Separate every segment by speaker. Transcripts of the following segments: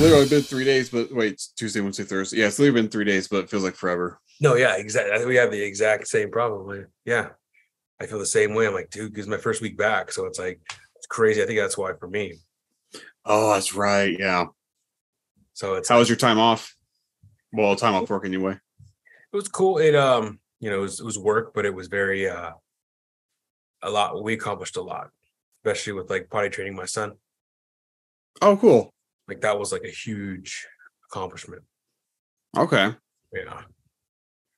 Speaker 1: literally been three days, but wait, Tuesday, Wednesday, Thursday. Yeah, it's literally been three days, but it feels like forever.
Speaker 2: No, yeah, exactly. We have the exact same problem. Yeah, I feel the same way. I'm like, dude, because my first week back, so it's like it's crazy. I think that's why for me.
Speaker 1: Oh, that's right. Yeah.
Speaker 2: So it's
Speaker 1: How was your time off? Well, time off work anyway.
Speaker 2: it was cool. It um, you know, it was, it was work, but it was very uh, a lot. We accomplished a lot, especially with like potty training my son.
Speaker 1: Oh, cool.
Speaker 2: Like that was like a huge accomplishment.
Speaker 1: Okay.
Speaker 2: Yeah.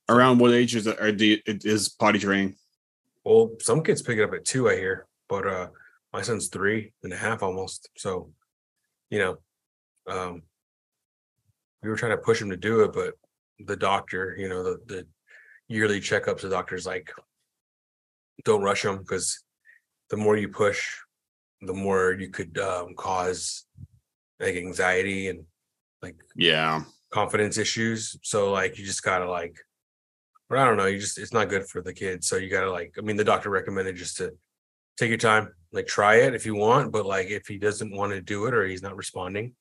Speaker 1: Around what age is it? Or do you, it is potty training?
Speaker 2: Well, some kids pick it up at two, I hear, but uh, my son's three and a half almost. So, you know, um, we were trying to push him to do it, but the doctor, you know, the the yearly checkups, the doctor's like, don't rush him because the more you push, the more you could um, cause like anxiety and like
Speaker 1: Yeah.
Speaker 2: confidence issues. So like you just gotta like, but I don't know, you just it's not good for the kids. So you gotta like, I mean, the doctor recommended just to take your time, like try it if you want, but like if he doesn't want to do it or he's not responding,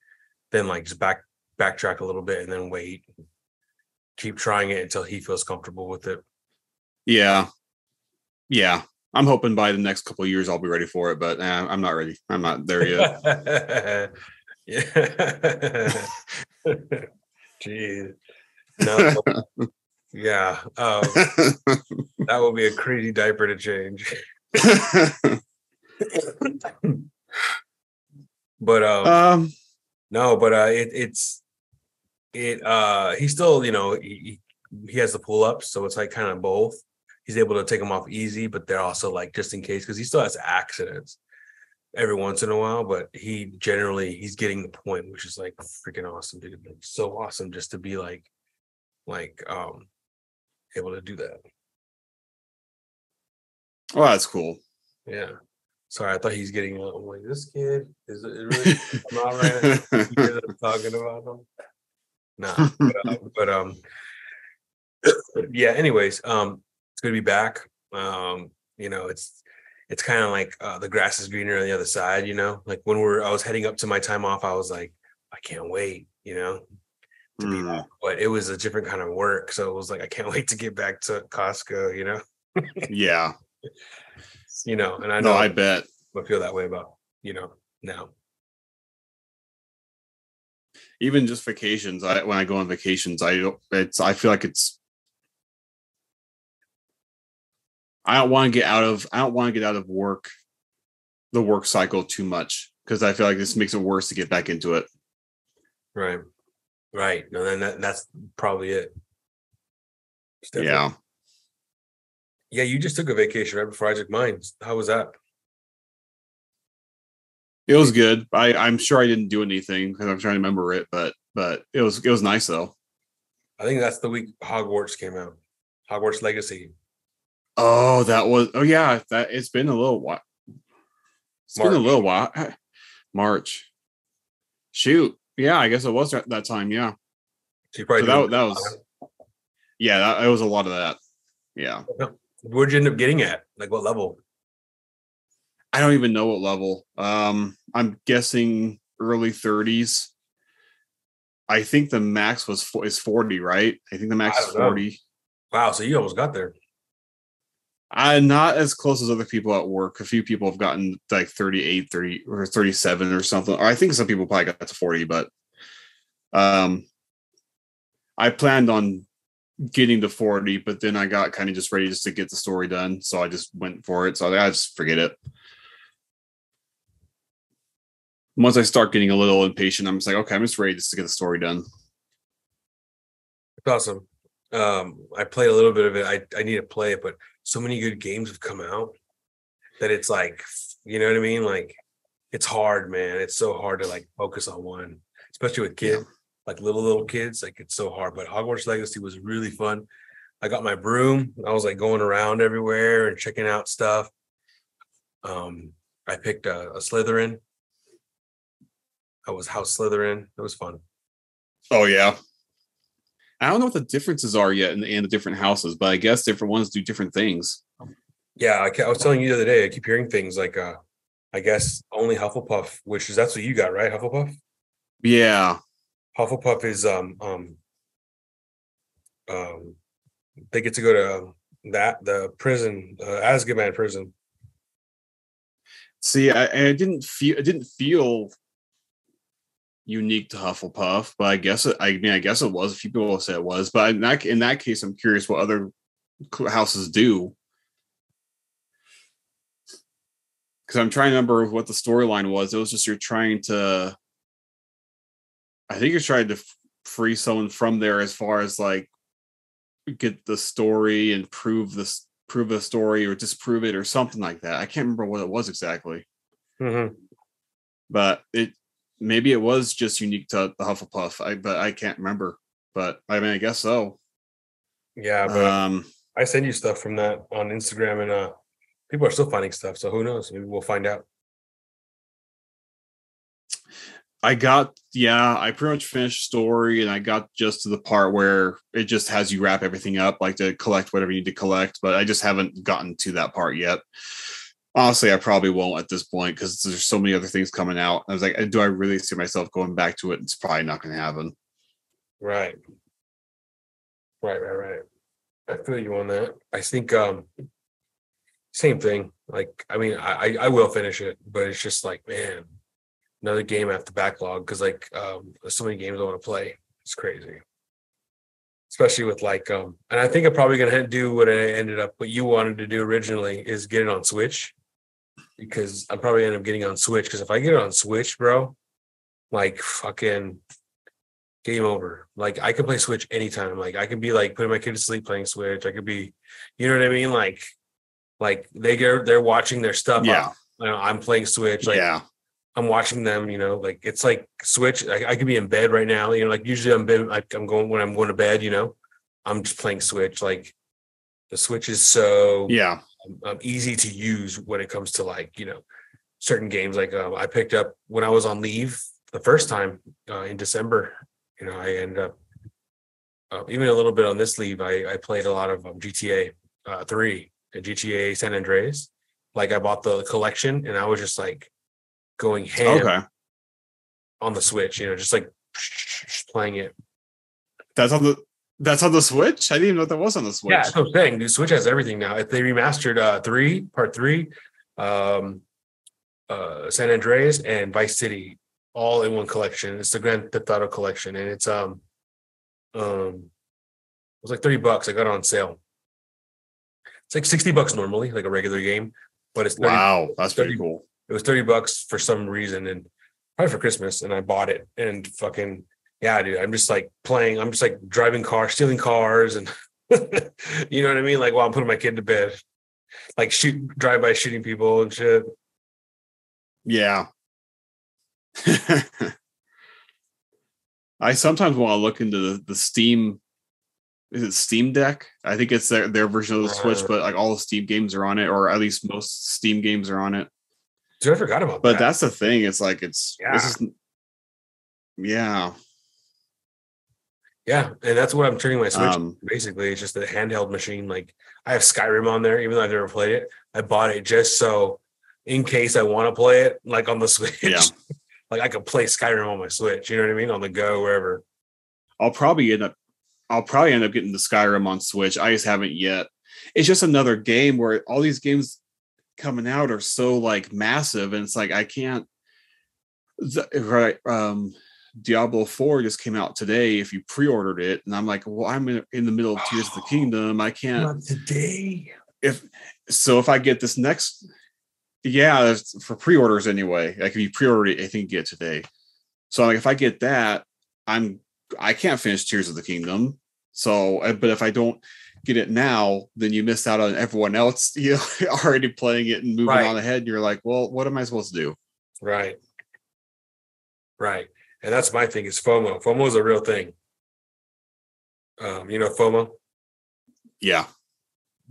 Speaker 2: then like just back backtrack a little bit and then wait. Keep trying it until he feels comfortable with it.
Speaker 1: Yeah. Yeah. I'm hoping by the next couple of years I'll be ready for it, but eh, I'm not ready. I'm not there yet.
Speaker 2: yeah. Jeez. No. yeah. Um, that will be a crazy diaper to change. But um,
Speaker 1: um,
Speaker 2: no, but uh, it, it's it. Uh, he still, you know, he he he has the pull ups, so it's like kind of both. He's able to take them off easy, but they're also like just in case because he still has accidents every once in a while. But he generally he's getting the point, which is like freaking awesome, dude. Like, so awesome just to be like, like um, able to do that.
Speaker 1: Oh, that's cool.
Speaker 2: Yeah. Sorry, I thought he's getting. uh, I'm like, this kid is it really I'm not right. Them talking about them. Nah, but, uh, but um, yeah. Anyways, um, it's good to be back. Um, you know, it's it's kind of like uh, the grass is greener on the other side. You know, like when we're I was heading up to my time off, I was like, I can't wait. You know, to be
Speaker 1: Mm.
Speaker 2: back. But it was a different kind of work, so it was like I can't wait to get back to Costco. You know,
Speaker 1: yeah.
Speaker 2: you know, and I
Speaker 1: No,
Speaker 2: know
Speaker 1: I bet.
Speaker 2: I feel that way about you know now.
Speaker 1: Even just vacations. I when I go on vacations, I don't it's I feel like it's I don't want to get out of I don't want to get out of work the work cycle too much because I feel like this makes it worse to get back into it.
Speaker 2: Right. Right. No, then that, that's probably it.
Speaker 1: Yeah.
Speaker 2: Yeah. You just took a vacation right before I took mine. How was that?
Speaker 1: It was good. I, I'm sure I didn't do anything because I'm trying to remember it, but but it was it was nice though.
Speaker 2: I think that's the week Hogwarts came out. Hogwarts Legacy.
Speaker 1: Oh, that was oh yeah, that it's been a little while. It's been a little while. March. Shoot. Yeah, I guess it was at that time. Yeah.
Speaker 2: So probably
Speaker 1: So that, that was yeah, that it was a lot of that. Yeah.
Speaker 2: Where'd you end up getting at? Like what level?
Speaker 1: I don't even know what level. Um, I'm guessing early 30s. I think the max was is 40, right? I think the max is
Speaker 2: don't know.
Speaker 1: 40.
Speaker 2: Wow. So you almost got there.
Speaker 1: I'm not as close as other people at work. A few people have gotten like 38, 30 or 37 or something. Or I think some people probably got to 40, but um I planned on getting to 40, but then I got kind of just ready just to get the story done. So I just went for it. So I just forget it. Once I start getting a little impatient, I'm just like, okay, I'm just ready just to get the story done.
Speaker 2: It's awesome. Um, I played a little bit of it. I, I need to play it, but so many good games have come out that it's like, you know what I mean? Like it's hard, man. It's so hard to like focus on one, especially with kids, like little little kids. Like it's so hard. But Hogwarts Legacy was really fun. I got my broom. I was like going around everywhere and checking out stuff. Um, I picked a, a Slytherin. I was House Slytherin. It was fun.
Speaker 1: Oh yeah. I don't know what the differences are yet in the, in the different houses, but I guess different ones do different things.
Speaker 2: Yeah, I, I was telling you the other day. I keep hearing things like, uh, I guess only Hufflepuff, which is that's what you got, right? Hufflepuff.
Speaker 1: Yeah.
Speaker 2: Hufflepuff is um um um they get to go to um, that the prison, uh, Azkaban prison.
Speaker 1: See, I, I didn't feel it didn't feel unique to Hufflepuff, but I guess it, I mean I guess it was. A few people say it was, but in that in that case, I'm curious what other houses do. Because I'm trying to remember what the storyline was. It was just you're trying to. I think you're trying to free someone from there as far as like get the story and prove this prove the story or disprove it or something like that. I can't remember what it was exactly
Speaker 2: Mm-hmm.
Speaker 1: but it maybe it was just unique to the Hufflepuff. I but I can't remember. But I mean, I guess so.
Speaker 2: Yeah, but
Speaker 1: Um,
Speaker 2: I send you stuff from that on Instagram, and uh people are still finding stuff. So who knows? Maybe we'll find out.
Speaker 1: I got yeah, I pretty much finished story, and I got just to the part where it just has you wrap everything up, like to collect whatever you need to collect. But I just haven't gotten to that part yet. Honestly, I probably won't at this point because there's so many other things coming out. I was like, do I really see myself going back to it? It's probably not going to happen.
Speaker 2: Right. Right, right, right. I feel you on that. I think um same thing. Like, I mean, I I will finish it, but it's just like, man, another game to backlog because like um there's so many games I want to play. It's crazy. Especially with like um and I think I'm probably gonna do what I ended up what you wanted to do originally is get it on Switch. Because I probably end up getting on Switch. Because if I get it on Switch, bro, like fucking game over. Like I can play Switch anytime. Like I can be like putting my kid to sleep playing Switch. I could be, you know what I mean? Like, like they get they're watching their stuff.
Speaker 1: Yeah,
Speaker 2: You know, I'm playing Switch. Like
Speaker 1: yeah,
Speaker 2: I'm watching them. You know, like it's like Switch. I, I could be in bed right now. You know, like usually I'm bed. Like I'm going when I'm going to bed. You know, I'm just playing Switch. Like the Switch is so
Speaker 1: yeah.
Speaker 2: Um, easy to use when it comes to like you know certain games. Like uh, i picked up when i was on leave the first time uh, in december you know i ended up uh, even a little bit on this leave i, I played a lot of um, gta uh, 3 and gta san andreas. Like i bought the collection and i was just like going ham
Speaker 1: Okay,
Speaker 2: on the switch you know just like playing it.
Speaker 1: That's on the that's on the Switch. I didn't even know that was on the Switch.
Speaker 2: Yeah, that's what I'm saying. The Switch has everything now. If They remastered uh three, part three, um uh San Andreas and Vice City all in one collection. It's the Grand Theft Auto collection, and it's um um it was like 30 bucks. I got it on sale. It's like 60 bucks normally, like a regular game, but it's 30,
Speaker 1: Wow, that's pretty cool.
Speaker 2: it was 30 bucks for some reason and probably for Christmas and I bought it and fucking yeah, dude, I'm just like playing, I'm just like driving cars, stealing cars and you know what I mean? Like while I'm putting my kid to bed, like shoot drive by shooting people and shit.
Speaker 1: Yeah. I sometimes want to look into the, the Steam. Is it Steam Deck? I think it's their, their version of the Switch,
Speaker 2: Uh.
Speaker 1: but like all the Steam games are on it, or at least most Steam games are on it.
Speaker 2: Dude, I forgot about
Speaker 1: But
Speaker 2: that.
Speaker 1: that's the thing. It's like it's
Speaker 2: Yeah.
Speaker 1: this is yeah.
Speaker 2: Yeah, and that's what I'm turning my Switch.
Speaker 1: Um,
Speaker 2: basically, it's just a handheld machine. Like I have Skyrim on there, even though I've never played it. I bought it just so in case I want to play it, like on the Switch.
Speaker 1: Yeah.
Speaker 2: like I could play Skyrim on my Switch, you know what I mean? On the go, wherever.
Speaker 1: I'll probably end up I'll probably end up getting the Skyrim on Switch. I just haven't yet. It's just another game where all these games coming out are so like massive and it's like I can't the, right um Diablo 4 just came out today if you pre-ordered it and I'm like well I'm in, in the middle of Tears of the Kingdom I can't
Speaker 2: today.
Speaker 1: if so if I get this next yeah for pre-orders anyway like if you pre-order it I think you get today so like if I get that I'm I can't finish Tears of the Kingdom so uh, but if I don't get it now then you miss out on everyone else you know already playing it and moving
Speaker 2: Right.
Speaker 1: on ahead you're like well what am I supposed to do
Speaker 2: Right. Right. And that's my thing is FOMO. FOMO is a real thing. Um, you know, FOMO,
Speaker 1: yeah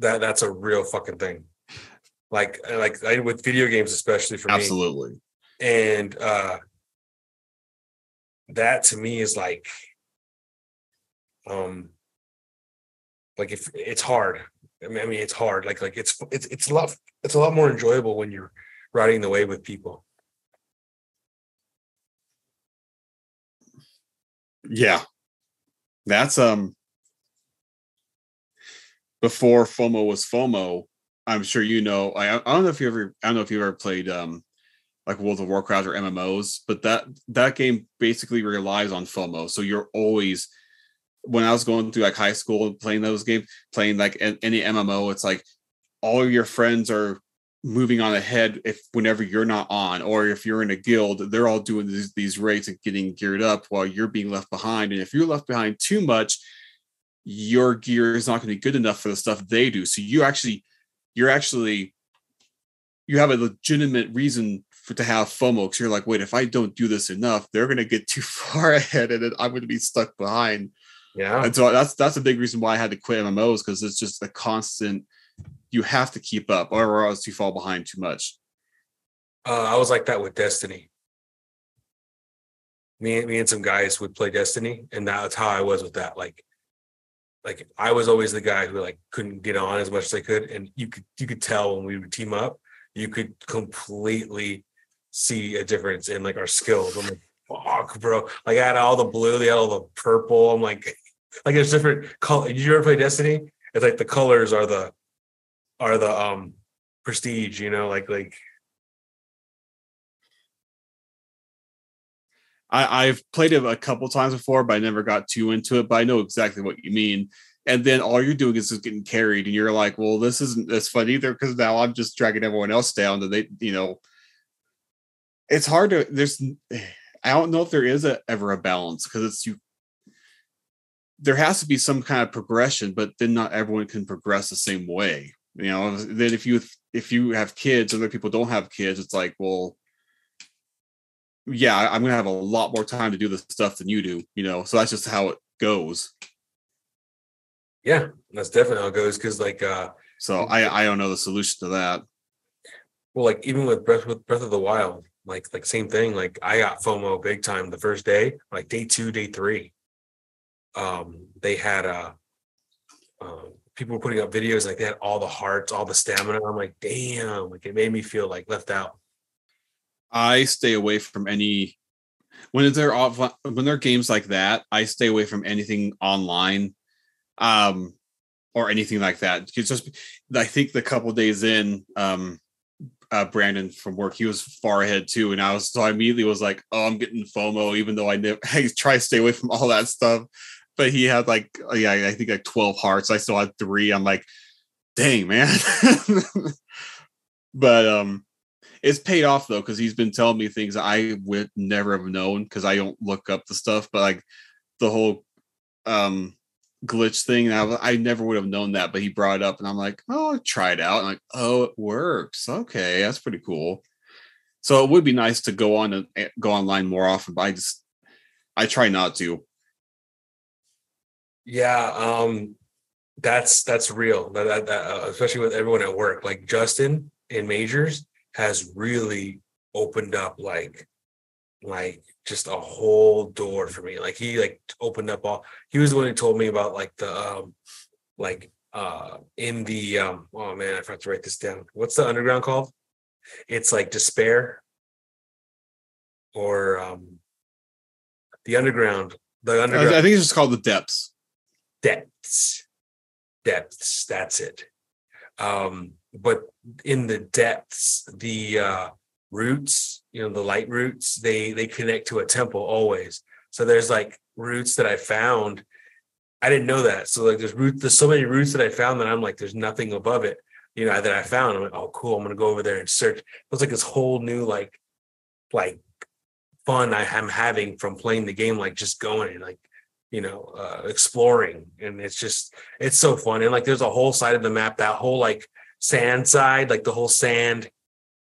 Speaker 2: that that's a real fucking thing. like like I, with video games, especially for me.
Speaker 1: Absolutely.
Speaker 2: and uh that to me is like um like if it's hard I mean, I mean it's hard like like it's it's it's a lot it's a lot more enjoyable when you're riding the wave with people
Speaker 1: Yeah. That's um before FOMO was FOMO, I'm sure you know. I, I don't know if you ever I don't know if you've ever played um like World of Warcraft or MMOs, but that that game basically relies on FOMO. So you're always when I was going through like high school and playing those games, playing like any MMO, it's like all your friends are moving on ahead if whenever you're not on, or if you're in a guild, they're all doing these, these raids and getting geared up while you're being left behind. And if you're left behind too much, your gear is not going to be good enough for the stuff they do. So you actually, you're actually, you have a legitimate reason for to have FOMO because you're like, wait, if I don't do this enough, they're going to get too far ahead, and then I'm going to be stuck behind.
Speaker 2: yeah
Speaker 1: And so that's that's a big reason why I had to quit MMOs because it's just a constant. You have to keep up, or else you fall behind too much.
Speaker 2: uh, i was like that with destiny. Me, and- me and some guys would play destiny and that's how i was with that. Like like i was always the guy who like couldn't get on as much as i could and you could you could tell when we would team up you could completely see a difference in like our skills. I'm like fuck bro. Like i had all the blue they had all the purple. I'm like like there's different color did you ever play destiny? It's like the colors are the are the um prestige you know like like
Speaker 1: I, I've played it a couple times before, but I never got too into it. But I know exactly what you mean. And then all you're doing is just getting carried, and you're like, "Well, this isn't as fun either," because now I'm just dragging everyone else down. That they, you know, it's hard to. There's, I don't know if there is a, ever a balance because it's you. There has to be some kind of progression, but then not everyone can progress the same way. You know, that if you if you have kids and other people don't have kids, it's like, well, yeah, I'm gonna have a lot more time to do this stuff than you do, you know. So that's just how it goes.
Speaker 2: yeah that's definitely how it goes because like uh
Speaker 1: So I I don't know the solution to that.
Speaker 2: well like even with breath with breath of the wild like like same thing like i got fomo big time the first day like day two day three um they had uh um people were putting up videos like they had all the hearts all the stamina i'm like damn like it made me feel like left out
Speaker 1: I stay away from any when they're off when they're games like that. I stay away from anything online, um, or anything like that. It's just I think the couple days in, um, uh, Brandon from work, he was far ahead too, and I was so I immediately was like, oh, I'm getting FOMO, even though I never I try to stay away from all that stuff. But he had like yeah, I think like 12 hearts. I still had three. I'm like, dang man. but um it's paid off though because he's been telling me things I would never have known because I don't look up the stuff. But like the whole um glitch thing, I, I never would have known that. But he brought it up, and I'm like, oh, try it out. And like, oh, it works. Okay, that's pretty cool. So it would be nice to go on and eh, go online more often, but I just I try not to.
Speaker 2: Yeah um that's that's real. That, that, that, uh, especially with everyone at work like justin in majors has really opened up like like just a whole door for me. Like he like opened up all he was the one who told me about like the um like uh in the um oh man i forgot to write this down. What's the underground called? It's like despair. Or um the underground the underground.
Speaker 1: I think it's just called the depths.
Speaker 2: Depths. Depths that's it. Um but in the depths the uh roots you know the light roots they they connect to a temple always. So there's like roots that i found. I didn't know that. So like there's roots there's so many roots that i found that i'm like there's nothing above it you know that i found. I'm like oh cool i'm gonna go over there and search. It was like this whole new like like fun i am having from playing the game like just going and like you know uh exploring and it's just it's so fun and like there's a whole side of the map that whole like sand side like the whole sand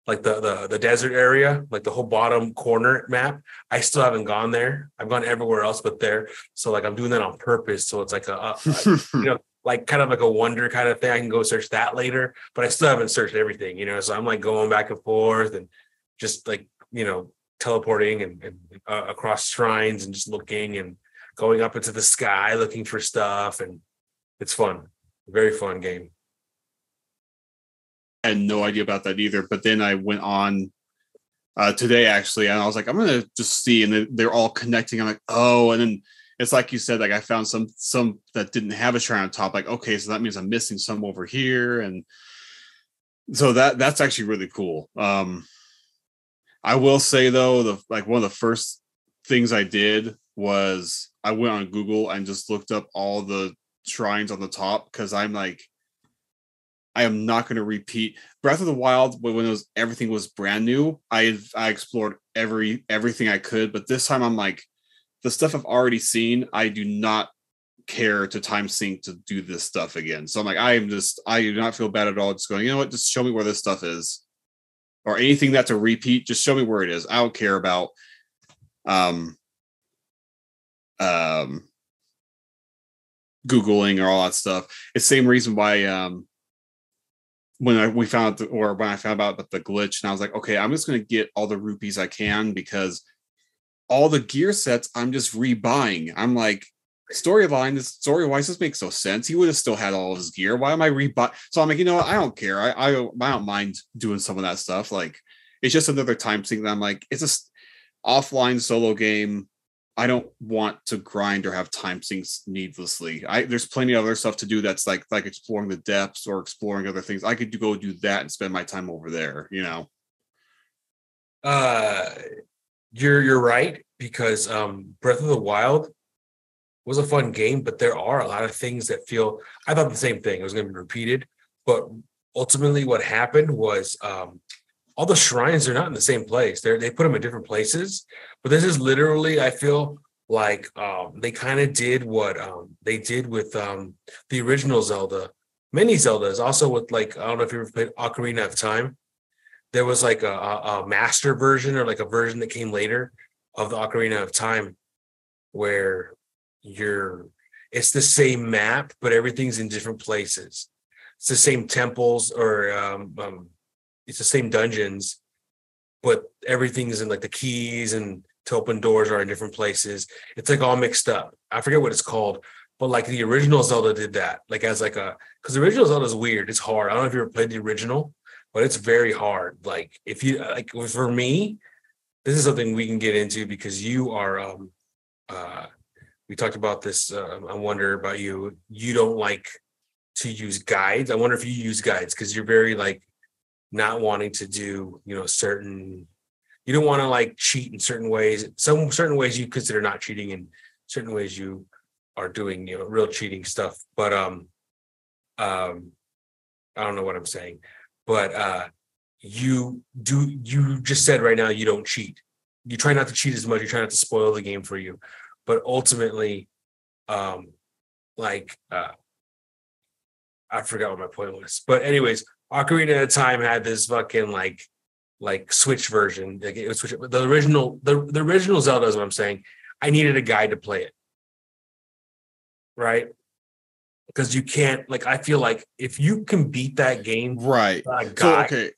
Speaker 2: like the the the desert area like the whole bottom corner map i still haven't gone there i've gone everywhere else but there so like i'm doing that on purpose so it's like a, a- a- you know like kind of like a wonder kind of thing. I can go search that later, but I still haven't searched everything, you know. So I'm like going back and forth and just like you know teleporting and, and uh, across shrines and just looking and going up into the sky looking for stuff and it's fun, very fun game.
Speaker 1: I had no idea about that either. But then I went on uh, today actually, and I was like, I'm gonna just see, and they're all connecting. I'm like, oh, and then it's like you said, like I found some some that didn't have a shrine on top. Like, okay, so that means I'm missing some over here, and so that that's actually really cool. Um, I will say though, the like one of the first things I did was I went on Google and just looked up all the shrines on the top because I'm like, I am not going to repeat Breath of the Wild when it was everything was brand new. I I explored every everything I could, but this time I'm like, the stuff I've already seen, I do not care to time sink to do this stuff again. So I'm like, I am just I do not feel bad at all. Just going, you know what, just show me where this stuff is. Or anything that's a repeat, just show me where it is. I don't care about um um googling or all that stuff. It's the same reason why um when I, we found out or when i found out about the glitch and i was like okay i'm just going to get all the rupees i can because all the gear sets i'm just rebuying. I'm like storyline this story wise this makes no sense. He would have still had all of his gear. Why am i rebuy so i'm like you know what? i don't care. I, I i don't mind doing some of that stuff. Like it's just another time thing that i'm like it's a offline solo game I don't want to grind or have time sinks needlessly. I there's plenty of other stuff to do that's like like exploring the depths or exploring other things. I could go do that and spend my time over there, you know.
Speaker 2: Uh, you're you're right because um, Breath of the Wild was a fun game, but there are a lot of things that feel. I thought the same thing. It was going to be repeated, but ultimately, what happened was um, all the shrines are not in the same place. They they put them in different places. But this is literally, I feel like um, they kind of did what um, they did with um, the original Zelda, many Zeldas, also with like I don't know if you ever played Ocarina of Time. There was like a, a, master version or like a version that came later of the Ocarina of Time, where you're it's the same map, but everything's in different places. It's the same temples or um, um, it's the same dungeons, but everything's in like the keys and to open doors are in different places. It's like all mixed up. I forget what it's called, but like the original Zelda did that, like as like a because the original Zelda is weird. It's hard. I don't know if you ever played the original, but it's very hard. Like if you like for me, this is something we can get into because you are um uh we talked about this uh, i wonder about you you don't like to use guides i wonder if you use guides because you're very like not wanting to do you know certain you don't want to like cheat in certain ways. Some certain ways you consider not cheating and certain ways you are doing you know real cheating stuff. But um um i don't know what i'm saying. But uh you do you just said right now you don't cheat. You try not to cheat as much you try not to spoil the game for you. But ultimately um like uh i forgot what my point was. But anyways ocarina of time had this fucking like like switch version. Like it was switch the original the, the original zelda is what i'm saying. I needed a guide to play it. Right? Because you can't like i feel like if you can beat that game
Speaker 1: Right.
Speaker 2: a
Speaker 1: So okay.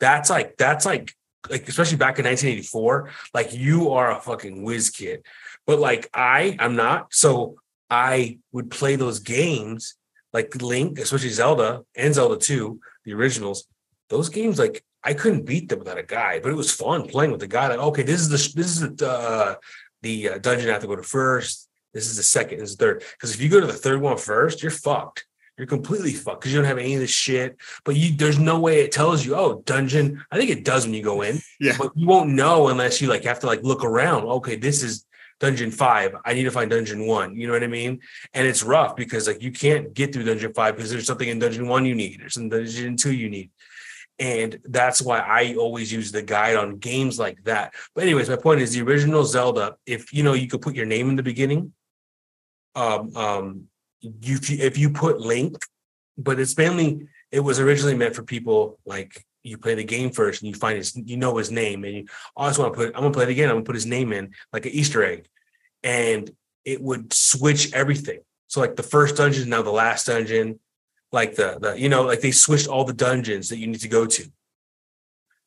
Speaker 2: that's like that's like like especially back in 1984 like you are a fucking whiz kid. But like i i'm not. So i would play those games like link especially zelda and zelda 2 the originals those games like i couldn't beat them without a guide but it was fun playing with the guy like okay this is the this is the uh the uh, dungeon i have to go to first. This is the second this is the third. Because if you go to the third one first you're fucked. You're completely fucked because you don't have any of this shit but you there's no way it tells you oh dungeon i think it does when you go in
Speaker 1: Yeah.
Speaker 2: but you won't know unless you like have to like look around. Okay this is dungeon five i need to find dungeon one you know what i mean? And it's rough because like you can't get through dungeon five because there's something in dungeon one you need there's something in dungeon two you need. And that's why i always use the guide on games like that. But anyways my point is the original zelda if you know you could put your name in the beginning um um you if you put link but it's mainly it was originally meant for people like you play the game first and you find his you know his name and you always want to put i'm gonna play it again i'm gonna put his name in like an easter egg and it would switch everything So like the first dungeon now the last dungeon. Like the the you know like they switched all the dungeons that you need to go to.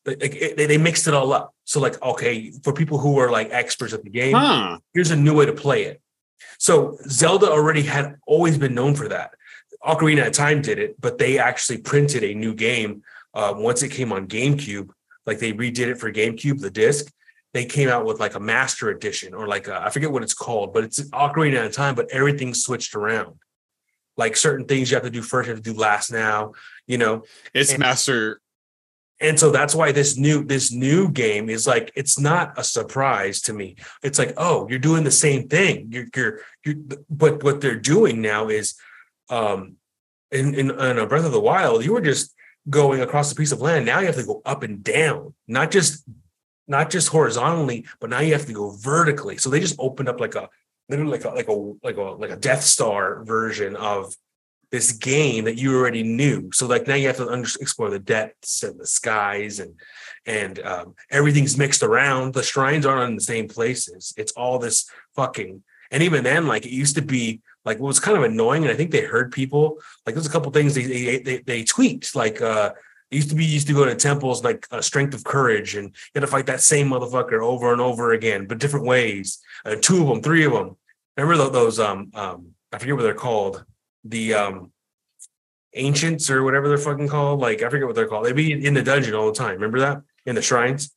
Speaker 2: Like, it- they, they mixed it all up. So like okay for people who are like experts at the game,
Speaker 1: Huh.
Speaker 2: here's a new way to play it. So Zelda already had always been known for that. Ocarina of Time did it, but they actually printed a new game uh, once it came on GameCube. Like they redid it for GameCube, the disc. They came out with like a master edition or like I I forget what it's called, but it's Ocarina of Time, but everything's switched around. Like certain things you have to do first, you have to do last now, you know.
Speaker 1: It's
Speaker 2: And-
Speaker 1: master.
Speaker 2: And so that's why this new this new game is like it's not a surprise to me. It's like, oh, you're doing the same thing. You're you're you're but what they're doing now is um in in, in a Breath of the Wild, you were just going across a piece of land. Now you have to go up and down, not just not just horizontally, but now you have to go vertically. So they just opened up like a literally like a like a like a like a Death Star version of this game that you already knew. So like now you have to under- explore the depths and the skies and and um, everything's mixed around. The shrines aren't in the same places. It's all this fucking. And even then, like it used to be like what was kind of annoying, and I think they heard people like there's a couple things they they they, they tweaked like. uh it used to be used to go to temples like uh, strength of courage and you had to fight that same motherfucker over and over again but different ways uh, two of them three of them remember those um um i forget what they're called the um ancients or whatever they're fucking called. Like I forget what they're called. They'd be in the dungeon all the time. Remember that in the shrines.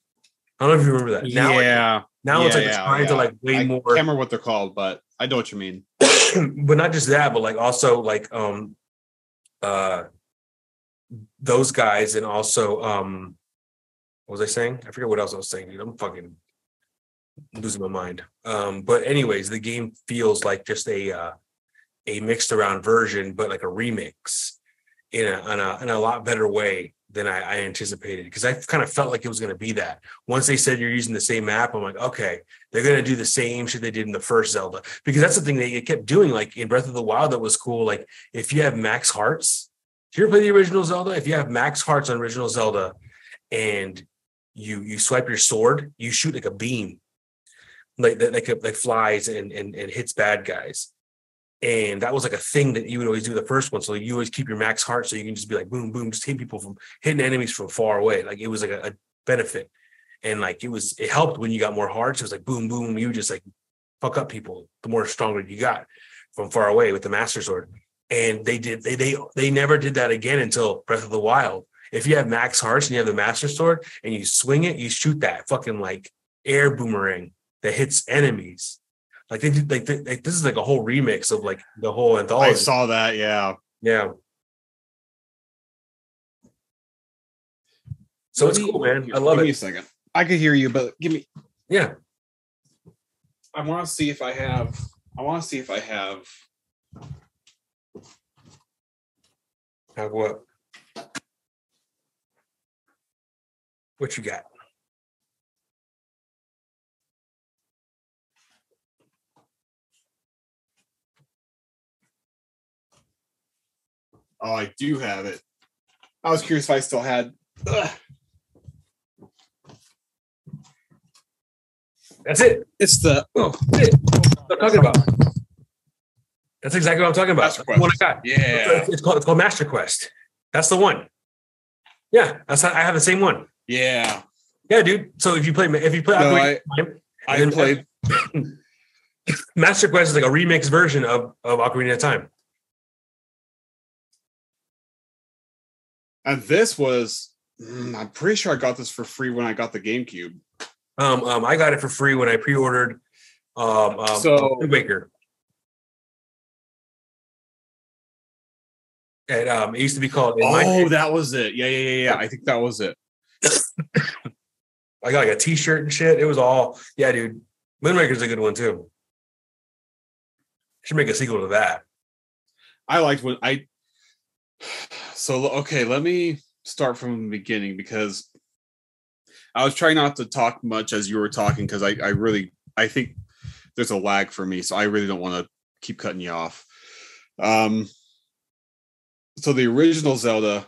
Speaker 2: I don't know if you remember that. Now,
Speaker 1: yeah.
Speaker 2: now it's like
Speaker 1: yeah,
Speaker 2: are
Speaker 1: yeah.
Speaker 2: like way
Speaker 1: I
Speaker 2: more.
Speaker 1: can't remember what they're called, but I know what you mean.
Speaker 2: but not just that, but like also like um uh those guys and also um what was I saying? I forget what else I was saying, dude. I'm fucking losing my mind. Um, but anyways, the game feels like just a uh a mixed around version, but like a remix in a in a, in a lot better way than I, I anticipated because I kind of felt like it was going to be that. Once they said you're using the same map, I'm like, okay, they're going to do the same shit they did in the first Zelda because that's the thing they kept doing. Like in Breath of the Wild, that was cool. Like if you have max hearts, did you ever play the original Zelda? If you have max hearts on original Zelda, and you you swipe your sword, you shoot like a beam, like that like like flies and and and hits bad guys. And that was like a thing that you would always do the first one. So you always keep your max heart so you can just be like boom, boom, just hit people from hitting enemies from far away. Like it was like a, a benefit. And like it was it helped when you got more hearts. It was like boom, boom, you just like fuck up people the more stronger you got from far away with the master sword. And they did they they they never did that again until Breath of the Wild. If you have max hearts and you have the master sword and you swing it, you shoot that fucking like air boomerang that hits enemies. Like they did like, they, like this is like a whole remix of like the whole anthology.
Speaker 1: I saw that. Yeah.
Speaker 2: Yeah. So it's
Speaker 1: me-
Speaker 2: cool, man. I love it.
Speaker 1: give me a second. I could hear you, but give me.
Speaker 2: Yeah.
Speaker 1: I want to see if I have. I want to see if I have.
Speaker 2: Have what? What you got?
Speaker 1: Oh, I do have it. I was curious if I still had. Ugh.
Speaker 2: That's it.
Speaker 1: It's the. Oh,
Speaker 2: That's it. What I'm talking about. That's exactly what I'm talking about.
Speaker 1: Master
Speaker 2: That's the one I got.
Speaker 1: yeah.
Speaker 2: It's, it's called it's called Master Quest. That's the one. Yeah, that's I have the same one.
Speaker 1: Yeah.
Speaker 2: Yeah, dude. So if you play if you play
Speaker 1: No,
Speaker 2: Ocarina of Time,
Speaker 1: I
Speaker 2: And then-
Speaker 1: played.
Speaker 2: Master Quest is like a remix version of of Ocarina of Time.
Speaker 1: And this was. mm, I'm pretty sure I got this for free when I got the GameCube.
Speaker 2: Um, um, I got it for free when I pre-ordered um, um
Speaker 1: So-
Speaker 2: Wind Waker. And um, it used to be called.
Speaker 1: Oh, that was it. Yeah, yeah, yeah, yeah. I think that was it.
Speaker 2: I got like a T-shirt and shit. It was all yeah, dude. Wind Waker's a good one too. Should make a sequel to that.
Speaker 1: I liked when I. So okay, let me start from the beginning because I was trying not to talk much as you were talking because I I really I think there's a lag for me, so I really don't want to keep cutting you off. Um. So the original Zelda,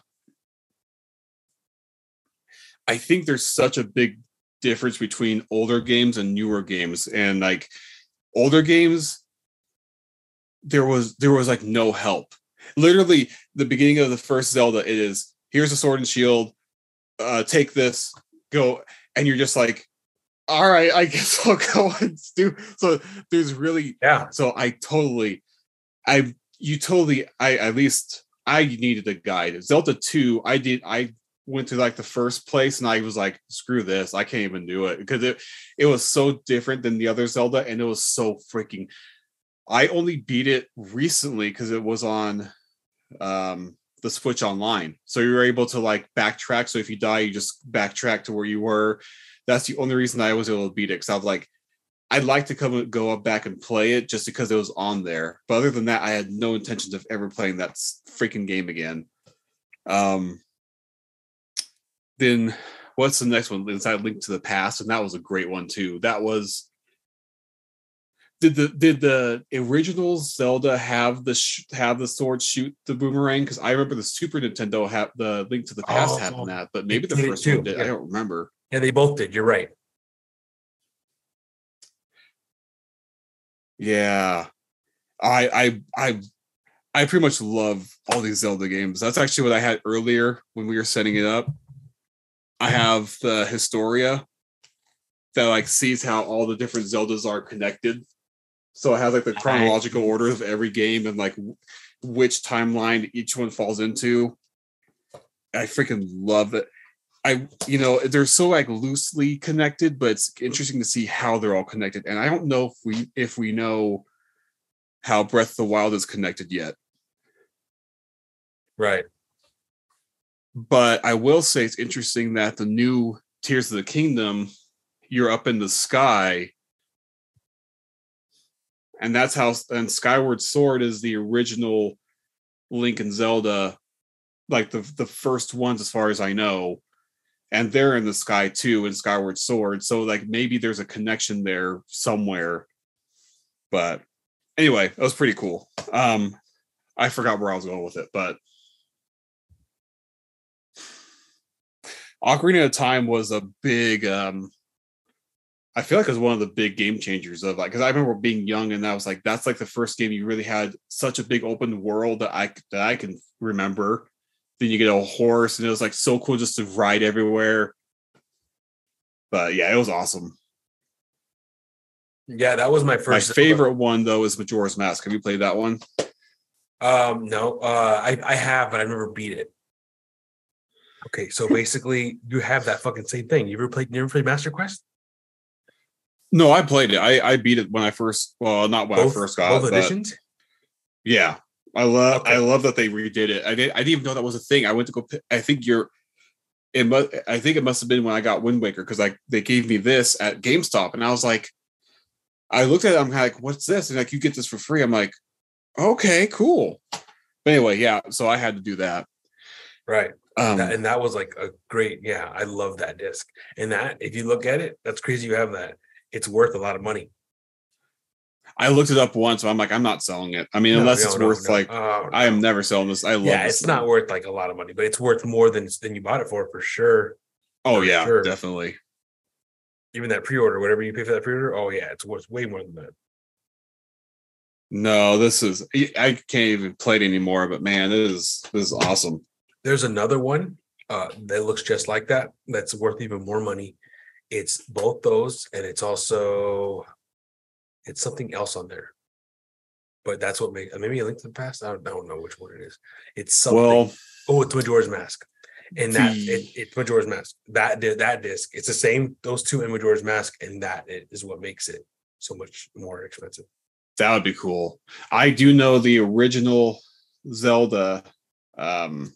Speaker 1: I think there's such a big difference between older games and newer games, and like older games there was there was like no help. Literally, the beginning of the first Zelda it is here's a sword and shield. Uh, take this, go, and you're just like, all right, I guess I'll go and do. So there's really
Speaker 2: Yeah.
Speaker 1: so I totally, I you totally, I at least I needed a guide. Zelda two, I did. I went to like the first place and I was like, screw this, I can't even do it because it it was so different than the other Zelda and it was so freaking. I only beat it recently because it was on um the Switch Online, so you were able to like backtrack. So if you die, you just backtrack to where you were. That's the only reason I was able to beat it because I was like, I'd like to come go up back and play it just because it was on there. But other than that, I had no intentions of ever playing that freaking game again. Um, then what's the next one? Inside Link to the Past, and that was a great one too. That was did the did the original Zelda have the sh- have the sword shoot the boomerang? Because I remember the Super Nintendo have the Link to the Past
Speaker 2: Oh,
Speaker 1: having that, but maybe the first one did. I don't remember.
Speaker 2: Yeah, they both did. You're right.
Speaker 1: Yeah. I I I I pretty much love all these Zelda games. That's actually what I had earlier when we were setting it up. I have the Historia that like sees how all the different Zeldas are connected. So it has like the chronological order of every game and like which timeline each one falls into. I freaking love it. I you know they're so like loosely connected, but it's interesting to see how they're all connected. And I don't know if we if we know how Breath of the Wild is connected yet.
Speaker 2: Right.
Speaker 1: But I will say it's interesting that the new Tears of the Kingdom, you're up in the sky. And that's how and Skyward Sword is the original Link and Zelda, like the the first ones as far as I know. And they're in the sky too in Skyward Sword. So like maybe there's a connection there somewhere. But anyway, that was pretty cool. Um I forgot where I was going with it, but Ocarina of Time was a big um I feel like it was one of the big game changers of like because I remember being young and I was like that's like the first game you really had such a big open world that I that I can remember. Then you get a horse and it was like so cool just to ride everywhere. But yeah, it was awesome.
Speaker 2: Yeah, that was my
Speaker 1: My
Speaker 2: first Zelda.
Speaker 1: favorite one though is Majora's Mask. Have you played that one?
Speaker 2: Um, no, uh, I I have, but I've never beat it. Okay, so basically, you have that fucking same thing. You ever played? You ever played Master Quest?
Speaker 1: No, I played it. I I beat it when I first well, not when I first got
Speaker 2: both
Speaker 1: it,
Speaker 2: editions.
Speaker 1: Yeah, I love
Speaker 2: Okay.
Speaker 1: I love that they redid it. I didn't I didn't even know that was a thing. I went to go. I think you're. It must. I think it must have been when I got Wind Waker because like they gave me this at GameStop and I was like, I looked at it. I'm like, what's this? And like, you get this for free. I'm like, okay, cool. But anyway, yeah. So I had to do that.
Speaker 2: Right.
Speaker 1: Um,
Speaker 2: That- and that was like a great, yeah, I love that disc. And that, if you look at it, that's crazy you have that. It's worth a lot of money.
Speaker 1: I looked it up once. So I'm like, I'm not selling it. I mean,
Speaker 2: No,
Speaker 1: unless
Speaker 2: no,
Speaker 1: it's
Speaker 2: no,
Speaker 1: worth like,
Speaker 2: Oh,
Speaker 1: I am never selling this. I love.
Speaker 2: Yeah, it's
Speaker 1: thing.
Speaker 2: not worth like a lot of money, but it's worth more than than you bought it for for sure.
Speaker 1: Oh
Speaker 2: for
Speaker 1: yeah,
Speaker 2: sure.
Speaker 1: definitely.
Speaker 2: Even that pre-order, whatever you pay for that pre-order, oh yeah, it's worth way more than that.
Speaker 1: No, this is. I can't even play it anymore. But man, this is this is awesome.
Speaker 2: There's another one uh, that looks just like that. That's worth even more money. It's both those, and it's also it's something else on there. But that's what makes maybe a link to the past. I don't, I don't know which one it is. It's something.
Speaker 1: Well,
Speaker 2: oh, it's Majora's Mask, and that
Speaker 1: The-
Speaker 2: it, it's Majora's Mask. That that disc, it's the same. Those two in Majora's Mask, and that i- what makes it so much more expensive.
Speaker 1: That would be cool. I do know the original Zelda, um,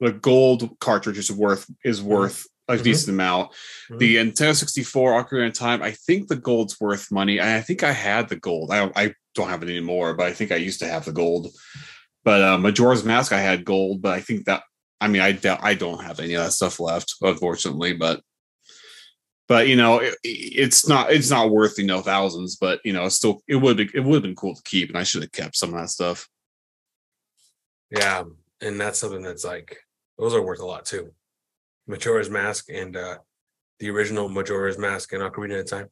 Speaker 1: the gold cartridge is worth is worth a
Speaker 2: Mhm.
Speaker 1: decent amount.
Speaker 2: Mhm.
Speaker 1: The Nintendo 64 Ocarina of Time, I think the gold's worth money. I think I had the gold. I don't, I don't have it anymore, but I think I used to have the gold. But uh, Majora's Mask, I had gold, but I think that I mean I doubt I don't have any of that stuff left, unfortunately. But but you know it, it's not it's not worth you know thousands, but you know it's still it would be, it would have been cool to keep, and I should have kept some of that stuff.
Speaker 2: Yeah, and that's something that's like those are worth a lot too. Majora's Mask and uh the original Majora's Mask and Ocarina of Time.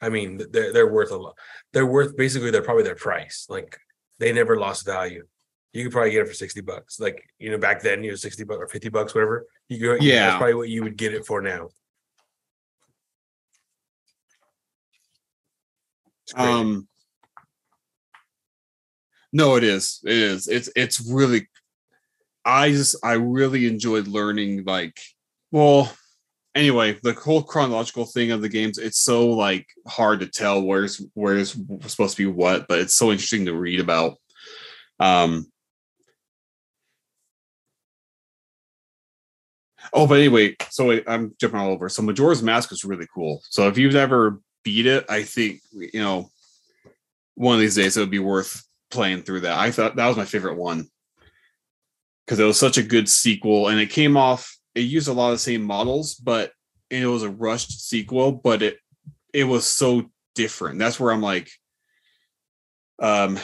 Speaker 2: I mean, they're they're worth a lot. They're worth basically they're probably their price. Like they never lost value. You could probably get it for 60 bucks. Like, you know, back then, you know, 60 bucks or 50 bucks, whatever. You go,
Speaker 1: Yeah.
Speaker 2: that's probably what you would get it for now.
Speaker 1: Um No, it is. It is. It's it's really I just I really enjoyed learning like well anyway, the whole chronological thing of the games, it's so like hard to tell where's where's supposed to be what, but it's so interesting to read about. Um Oh, but anyway, so I'm jumping all over. So Majora's Mask is really cool. So if you've ever beat it, I think you know one of these days it would be worth playing through that. I thought that was my favorite one because it was such a good sequel, and it came off. It used a lot of the same models, but it was a rushed sequel. But it it was so different. That's where I'm like, um,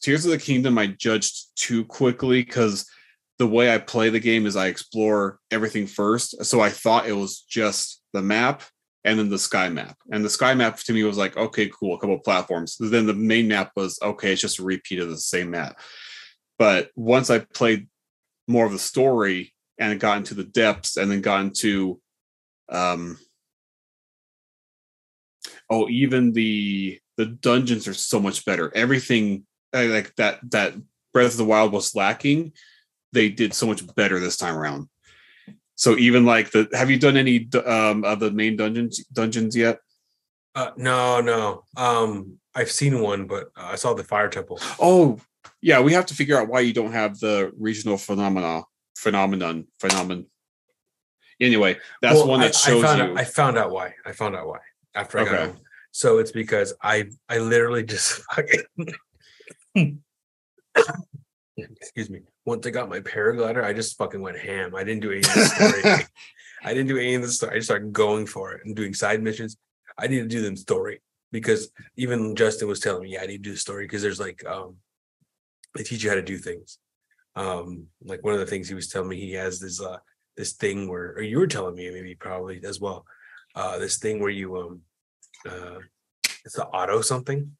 Speaker 1: Tears of the Kingdom. I judged too quickly because the way I play the game is I explore everything first. So I thought it was just the map and then the sky map. And the sky map to me was like, okay, cool, a couple platforms. Then the main map was okay, it's just a repeat of the same map. But once I played more of the story and it got into the depths and then got into um oh even the the dungeons are so much better everything like that that breath of the wild was lacking they did so much better this time around so even like the have you done any um of the main dungeons dungeons yet
Speaker 2: Uh, no, no. Um, I've seen one, but uh, I saw the fire temple.
Speaker 1: oh yeah we have to figure out why you don't have the regional phenomena phenomenon phenomenon anyway that's
Speaker 2: Well,
Speaker 1: one that shows
Speaker 2: I found
Speaker 1: you
Speaker 2: Out, I found out why. I found out why after I got
Speaker 1: Okay.
Speaker 2: home. So it's because I I literally just fucking excuse me. Once I got my paraglider, I just fucking went ham. I didn't do any of the story. I didn't do any of the story. I just started going for it and doing side missions. I need to do them story because even Justin was telling me, yeah, I need to do the story because there's like um they teach you how to do things. Um, like one of the things he was telling me, he has this uh this thing where or you were telling me maybe probably as well. Uh this thing where you um uh it's the auto something.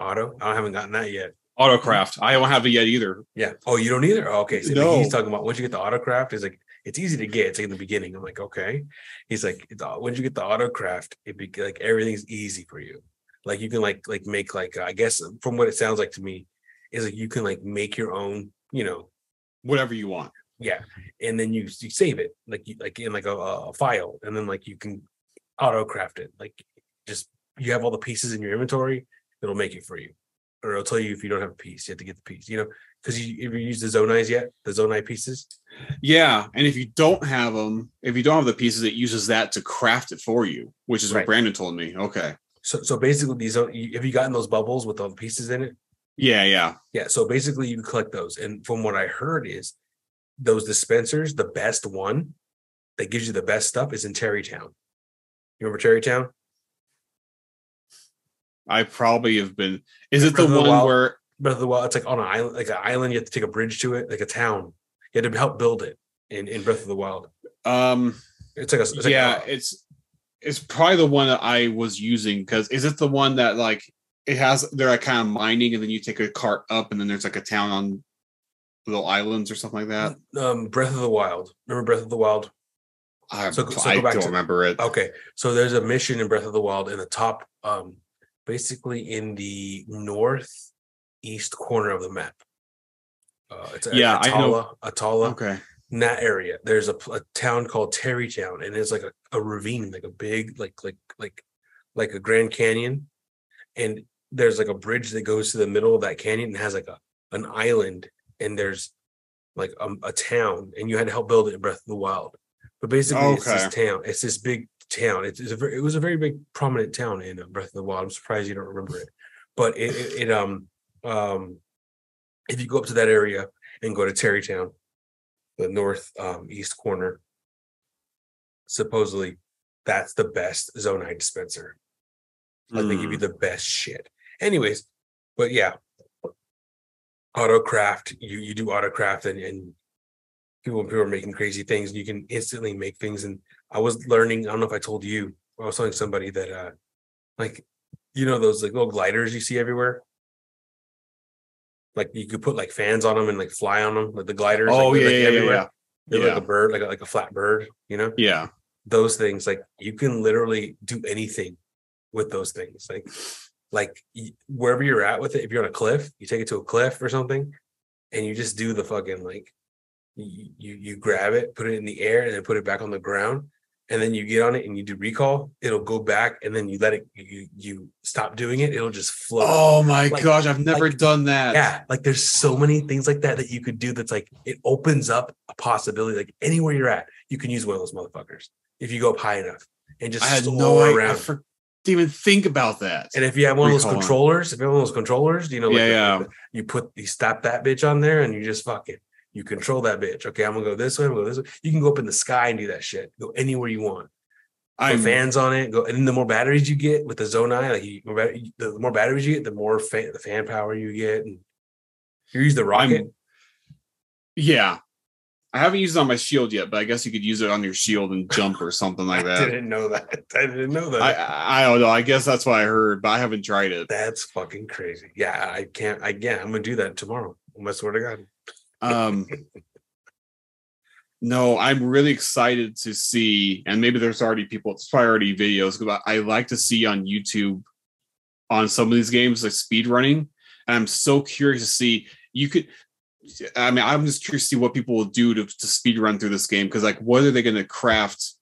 Speaker 2: Auto. I haven't gotten that yet.
Speaker 1: autocraft i don't have it yet either
Speaker 2: Yeah. Oh, you don't either? Oh, okay. So
Speaker 1: No.
Speaker 2: he's talking about once you get the autocraft, it's like it's easy to get. It's like in the beginning. I'm like, okay. He's like, once you get the autocraft, it be like everything's easy for you. Like you can like like make like I guess from what it sounds like to me, is like you can like make your own, you know,
Speaker 1: whatever you want
Speaker 2: yeah, and then you you save it like you like in like a, a file, and then like you can auto craft it. Like just you have all the pieces in your inventory, it'll make it for you, or it'll tell you if you don't have a piece, you have to get the piece. You know, because you have you used the Zonais yet? The Zonai pieces.
Speaker 1: Yeah, and if you don't have them, if you don't have the pieces, it uses that to craft it for you, which is
Speaker 2: Right.
Speaker 1: what Brandon told me. Okay.
Speaker 2: So so basically, these are- have you gotten those bubbles with all the pieces in it?
Speaker 1: Yeah, yeah.
Speaker 2: Yeah. So basically, you collect those, and from what I heard is those dispensers, the best one that gives you the best stuff is in Tarrey Town. You remember Tarrey Town?
Speaker 1: I probably have been. Is it the
Speaker 2: the
Speaker 1: one
Speaker 2: Wild?
Speaker 1: where?
Speaker 2: Breath of the Wild. It's like on an island, like an island. You have to take a bridge to it, like a town. You had to help build it in, in Breath of the Wild.
Speaker 1: Um.
Speaker 2: It's like a it's like
Speaker 1: yeah,
Speaker 2: a-
Speaker 1: it's it's probably the one that I was using because is it the one that like it has they're like kind of mining and then you take a cart up and then there's like a town on little islands or something like that.
Speaker 2: um Breath of the Wild. Remember Breath of the Wild?
Speaker 1: I,
Speaker 2: So- so
Speaker 1: I don't
Speaker 2: to-
Speaker 1: remember it.
Speaker 2: Okay, so there's a mission in Breath of the Wild in the top, um, basically in the northeast corner of the map. Uh, it's
Speaker 1: Yeah, I know.
Speaker 2: Akkala, Akkala.
Speaker 1: Okay.
Speaker 2: in that area there's a, a town called Tarrey Town and it's like a, a ravine like a big like like like like a grand canyon and there's like a bridge that goes to the middle of that canyon and has like a an island and there's like um, a town and you had to help build it in breath of the wild but basically it's this town it's this big town it's, it's a very, it was a very big prominent town in uh, breath of the wild i'm surprised you don't remember it but it, it, it um um if you go up to that area and go to Tarrey Town the north um, east corner. Supposedly, that's the best Zonite dispenser. Like they give you
Speaker 1: Mm.
Speaker 2: the best shit. Anyways, but yeah, autocraft. You you do autocraft and and people people are making crazy things. And you can instantly make things. And I was learning. I don't know if I told you. I was telling somebody that uh, like you know those like little gliders you see everywhere. like you could put like fans on them and like fly on them, like the gliders.
Speaker 1: Oh
Speaker 2: like,
Speaker 1: yeah,
Speaker 2: like
Speaker 1: yeah, yeah,
Speaker 2: everywhere.
Speaker 1: yeah.
Speaker 2: They're
Speaker 1: Yeah.
Speaker 2: like a bird, like a, like a flat bird, you know.
Speaker 1: Yeah.
Speaker 2: Those things, like you can literally do anything with those things. Like, like wherever you're at with it, if you're on a cliff, you take it to a cliff or something, and you just do the fucking like, you you, grab it, put it in the air, and then put it back on the ground, and then you get on it and you do recall. It'll go back, and then you let it. You you stop doing it. It'll just float.
Speaker 1: Oh my
Speaker 2: Like-
Speaker 1: gosh, I've never
Speaker 2: like-
Speaker 1: done that.
Speaker 2: Yeah, like there's so many things like that that you could do. That's like it opens up a possibility. Like anywhere you're at, you can use one of those motherfuckers if you go up high enough and just
Speaker 1: I had no idea. I
Speaker 2: around.
Speaker 1: for- didn't even think about that.
Speaker 2: and if you have one of those controllers, if you have one of those controllers, you know, like
Speaker 1: Yeah,
Speaker 2: the-
Speaker 1: yeah.
Speaker 2: you put you stop that bitch on there and you just fuck it. You control that bitch. Okay, I'm gonna go this way. I'm gonna go this way. You can go up in the sky and do that shit. Go anywhere you want.
Speaker 1: I'm
Speaker 2: fans on it. Go, and the more batteries you get with the Zonai, like you, the more batteries you get, the more fan, the fan power you get. And you use the rocket.
Speaker 1: I'm- yeah. I haven't used it on my shield yet, but I guess you could use it on your shield and jump or something like that.
Speaker 2: I didn't know that. I didn't know that.
Speaker 1: I, I I don't know. I guess that's what I heard, but I haven't tried it.
Speaker 2: That's fucking crazy. Yeah, I can't. I yeah, I'm gonna do that tomorrow. I swear to God.
Speaker 1: Um, no, I'm really excited to see, and maybe there's already people, it's probably already videos, but I like to see on YouTube on some of these games like speed running. And I'm so curious to see you could. I mean, I'm just curious to see what people will do to, to speed run through this game because, like, what are they going to craft?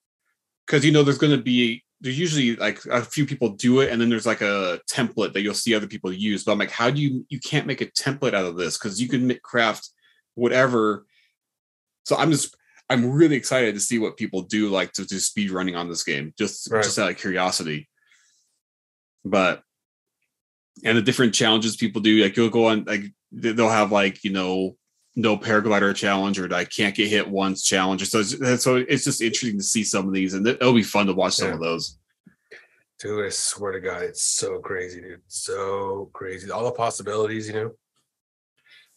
Speaker 1: Because you know, there's going to be there's usually like a few people do it, and then there's like a template that you'll see other people use. But I'm like, how do you you can't make a template out of this because you can make, craft whatever. So I'm just I'm really excited to see what people do like to do speed running on this game, just
Speaker 2: Right.
Speaker 1: just out of curiosity. But and the different challenges people do, like you'll go on like they'll have like you know no paraglider challenge or I can't get hit once challenge. So it's, so it's just interesting to see some of these, and it'll be fun to watch some
Speaker 2: Yeah.
Speaker 1: of those.
Speaker 2: Dude, I swear to God, it's so crazy, dude. So crazy. All the possibilities, you know.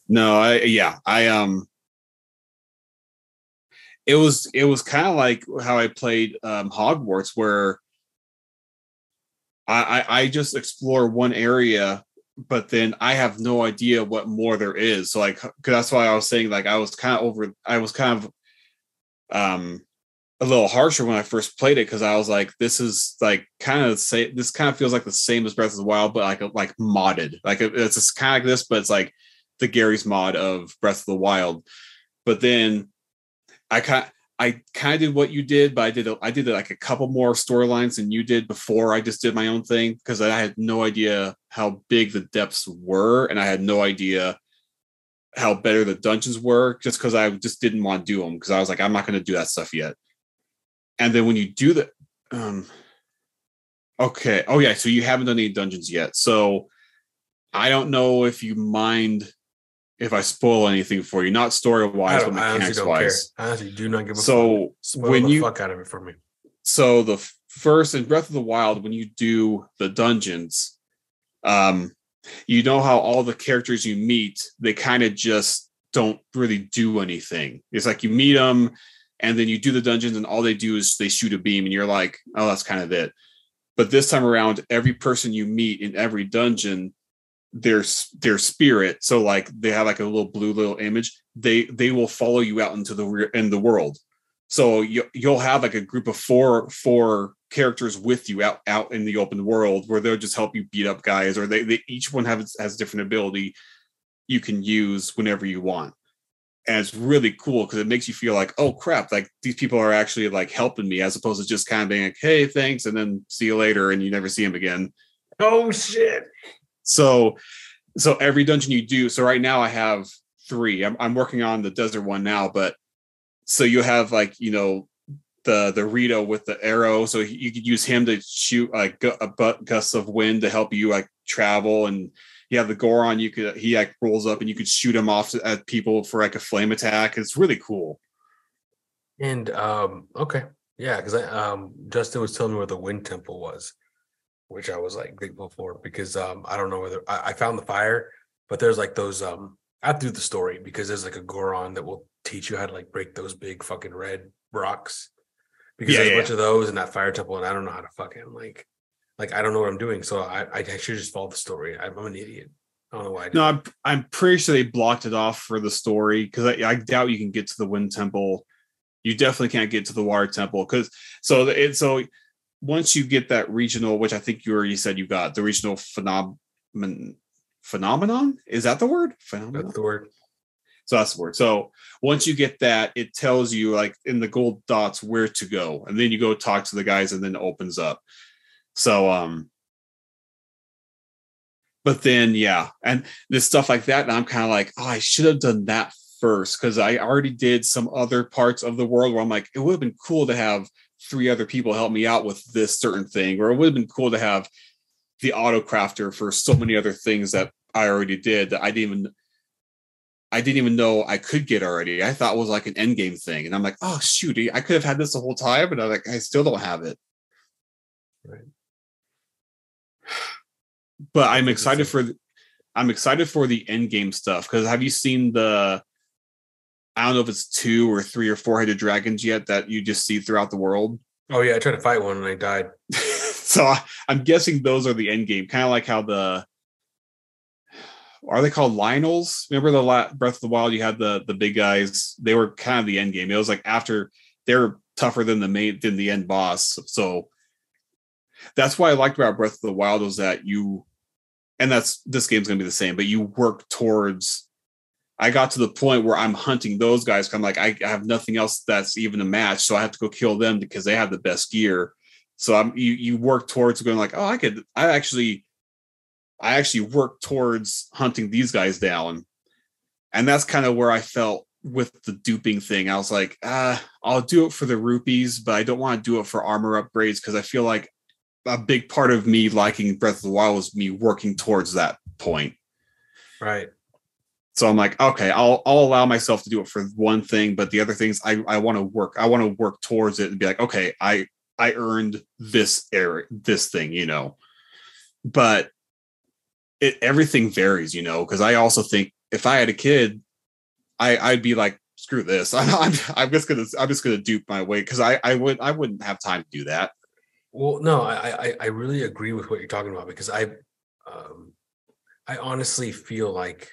Speaker 1: No, I yeah, I um it was it was kind of like how I played um Hogwarts where I, I I just explore one area but then I have no idea what more there is. So like that's why I was saying like I was kind of over I was kind of um a little harsher when I first played it because I was like, this is like kind of say this kind of feels like the same as Breath of the Wild, but like like modded. Like it's just kind of like this, but it's like the Garry's Mod of Breath of the Wild. But then I kind I kind of did what you did, but I did a, I did like a couple more storylines than you did before I just did my own thing because I had no idea how big the depths were, and I had no idea how better the dungeons were just because I just didn't want to do them because I was like I'm not going to do that stuff yet. And then when you do the um okay, oh yeah, so you haven't done any dungeons yet. So I don't know if you mind if I spoil anything for you, not story wise, but mechanics
Speaker 2: care.
Speaker 1: wise.
Speaker 2: I honestly do not give a fuck.
Speaker 1: So
Speaker 2: Spoil
Speaker 1: when
Speaker 2: the
Speaker 1: you
Speaker 2: fuck out of it for me.
Speaker 1: so the first in Breath of the Wild, when you do the dungeons, um, you know how all the characters you meet, they kind of just don't really do anything. It's like you meet them, and then you do the dungeons, and all they do is they shoot a beam, and you're like, oh, that's kind of it. But this time around, every person you meet in every dungeon, their their spirit, so like they have like a little blue little image. They they will follow you out into the re- in the world. So you, you'll have like a group of four four characters with you out out in the open world where they'll just help you beat up guys, or they, they each one has has a different ability you can use whenever you want. And it's really cool because it makes you feel like, oh crap, like these people are actually like helping me, as opposed to just kind of being like, hey, thanks, and then see you later, and you never see them again.
Speaker 2: Oh shit.
Speaker 1: So, so every dungeon you do. So right now I have three. I'm I'm working on the desert one now, but so you have like you know the the Rito with the arrow, so you could use him to shoot like gu- a bu- gusts of wind to help you like travel, and you have the Goron. You could he like rolls up and you could shoot him off at people for like a flame attack. It's really cool.
Speaker 2: And um, okay, yeah, because um Justin was telling me where the wind temple was, which I was like grateful for because um I don't know whether I, I found the fire, but there's like those um I have to do the story because there's like a Goron that will teach you how to like break those big fucking red rocks. Because
Speaker 1: Yeah,
Speaker 2: there's
Speaker 1: yeah,
Speaker 2: a bunch of those in that fire temple, and I don't know how to fucking like like I don't know what I'm doing. So I I should just follow the story. I'm, I'm an idiot. I don't know why. I.
Speaker 1: No, I'm I'm pretty sure they blocked it off for the story because I, I doubt you can get to the wind temple. You definitely can't get to the water temple because so it so once you get that regional, which I think you already said you got the regional phenomenon phenomenon. Is that the word? Phenomenon.
Speaker 2: That's the word.
Speaker 1: So that's the word. So once you get that, it tells you like in the gold dots where to go, and then you go talk to the guys, and then it opens up. So um, but then yeah, and this stuff like that, and I'm kind of like, oh, I should have done that first because I already did some other parts of the world where I'm like, it would have been cool to have three other people help me out with this certain thing, or it would have been cool to have the auto crafter for so many other things that I already did that I didn't even I didn't even know I could get already. I thought it was like an end game thing. And I'm like, oh shoot, I could have had this the whole time, but I'm like, I still don't have it.
Speaker 2: Right.
Speaker 1: But I'm excited for I'm excited for the end game stuff because have you seen the I don't know if it's two or three or four headed dragons yet that you just see throughout the world.
Speaker 2: Oh yeah, I tried to fight one and I died.
Speaker 1: so I, I'm guessing those are the end game, kind of like how the are they called Lynels? Remember the la- Breath of the Wild? You had the the big guys. They were kind of the end game. It was like after they're tougher than the main than the end boss. So that's why I liked about Breath of the Wild was that you, and that's this game's gonna be the same, but you work towards. I got to the point where I'm hunting those guys. I'm like, I, I have nothing else that's even a match, so I have to go kill them because they have the best gear. So I'm you you work towards going like, oh, I could I actually I actually work towards hunting these guys down. And that's kind of where I felt with the duping thing. I was like, ah, I'll do it for the rupees, but I don't want to do it for armor upgrades because I feel like a big part of me liking Breath of the Wild was me working towards that point.
Speaker 2: Right.
Speaker 1: So I'm like, okay, I'll I'll allow myself to do it for one thing, but the other things I I want to work. I want to work towards it and be like, okay, I I earned this area, this thing, you know. But it everything varies, you know, because I also think if I had a kid, I I'd be like, screw this. I'm I'm, I'm just gonna I'm just gonna dupe my way because I I would I wouldn't have time to do that.
Speaker 2: Well, no, I, I I really agree with what you're talking about because I, um, I honestly feel like,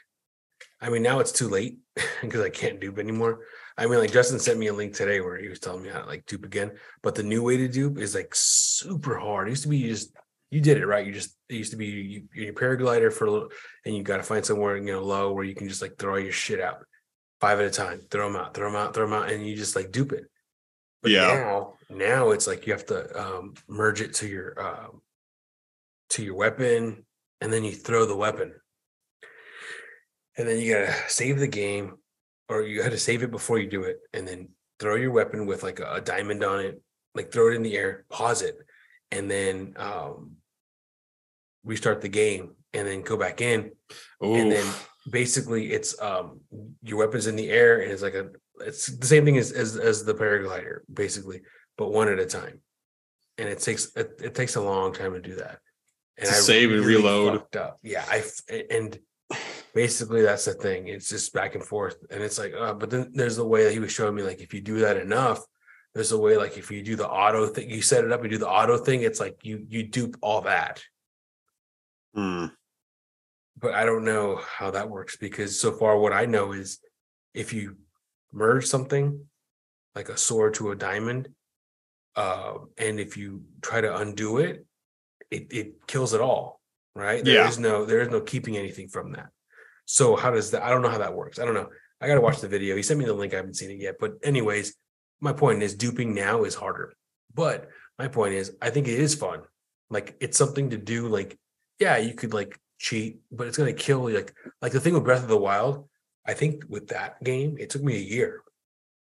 Speaker 2: I mean, now it's too late because I can't dupe anymore. I mean, like Justin sent me a link today where he was telling me how to like dupe again, but the new way to dupe is like super hard. It used to be you just you did it right. You just it used to be you, you your paraglider for a little, and you got to find somewhere you know low where you can just like throw all your shit out, five at a time, throw them out, throw them out, throw them out, and you just like dupe it. But
Speaker 1: Yeah.
Speaker 2: now, now it's like you have to um, merge it to your um, to your weapon, and then you throw the weapon, and then you gotta save the game, or you had to save it before you do it, and then throw your weapon with like a, a diamond on it, like throw it in the air, pause it, and then um, restart the game, and then go back in, and then basically it's um your weapons in the air and it's like a it's the same thing as as, as the paraglider basically but one at a time and it takes it, it takes a long time to do that and
Speaker 1: To save and reload.
Speaker 2: up. yeah I and basically that's the thing it's just back and forth and it's like uh, but then there's the way that he was showing me like if you do that enough there's a way like if you do the auto thing you set it up you do the auto thing it's like you you dupe all that
Speaker 1: Hmm.
Speaker 2: but I don't know how that works because so far what I know is if you merge something like a sword to a diamond, uh, and if you try to undo it, it it kills it all, right? There
Speaker 1: Yeah.
Speaker 2: is no there is no keeping anything from that. So how does that? I don't know how that works. I don't know. I got to watch the video. He sent me the link. I haven't seen it yet. But anyways, my point is duping now is harder. But my point is, I think it is fun. Like it's something to do. Like yeah, you could like cheat, but it's gonna kill. Like like the thing with Breath of the Wild, I think with that game, it took me a year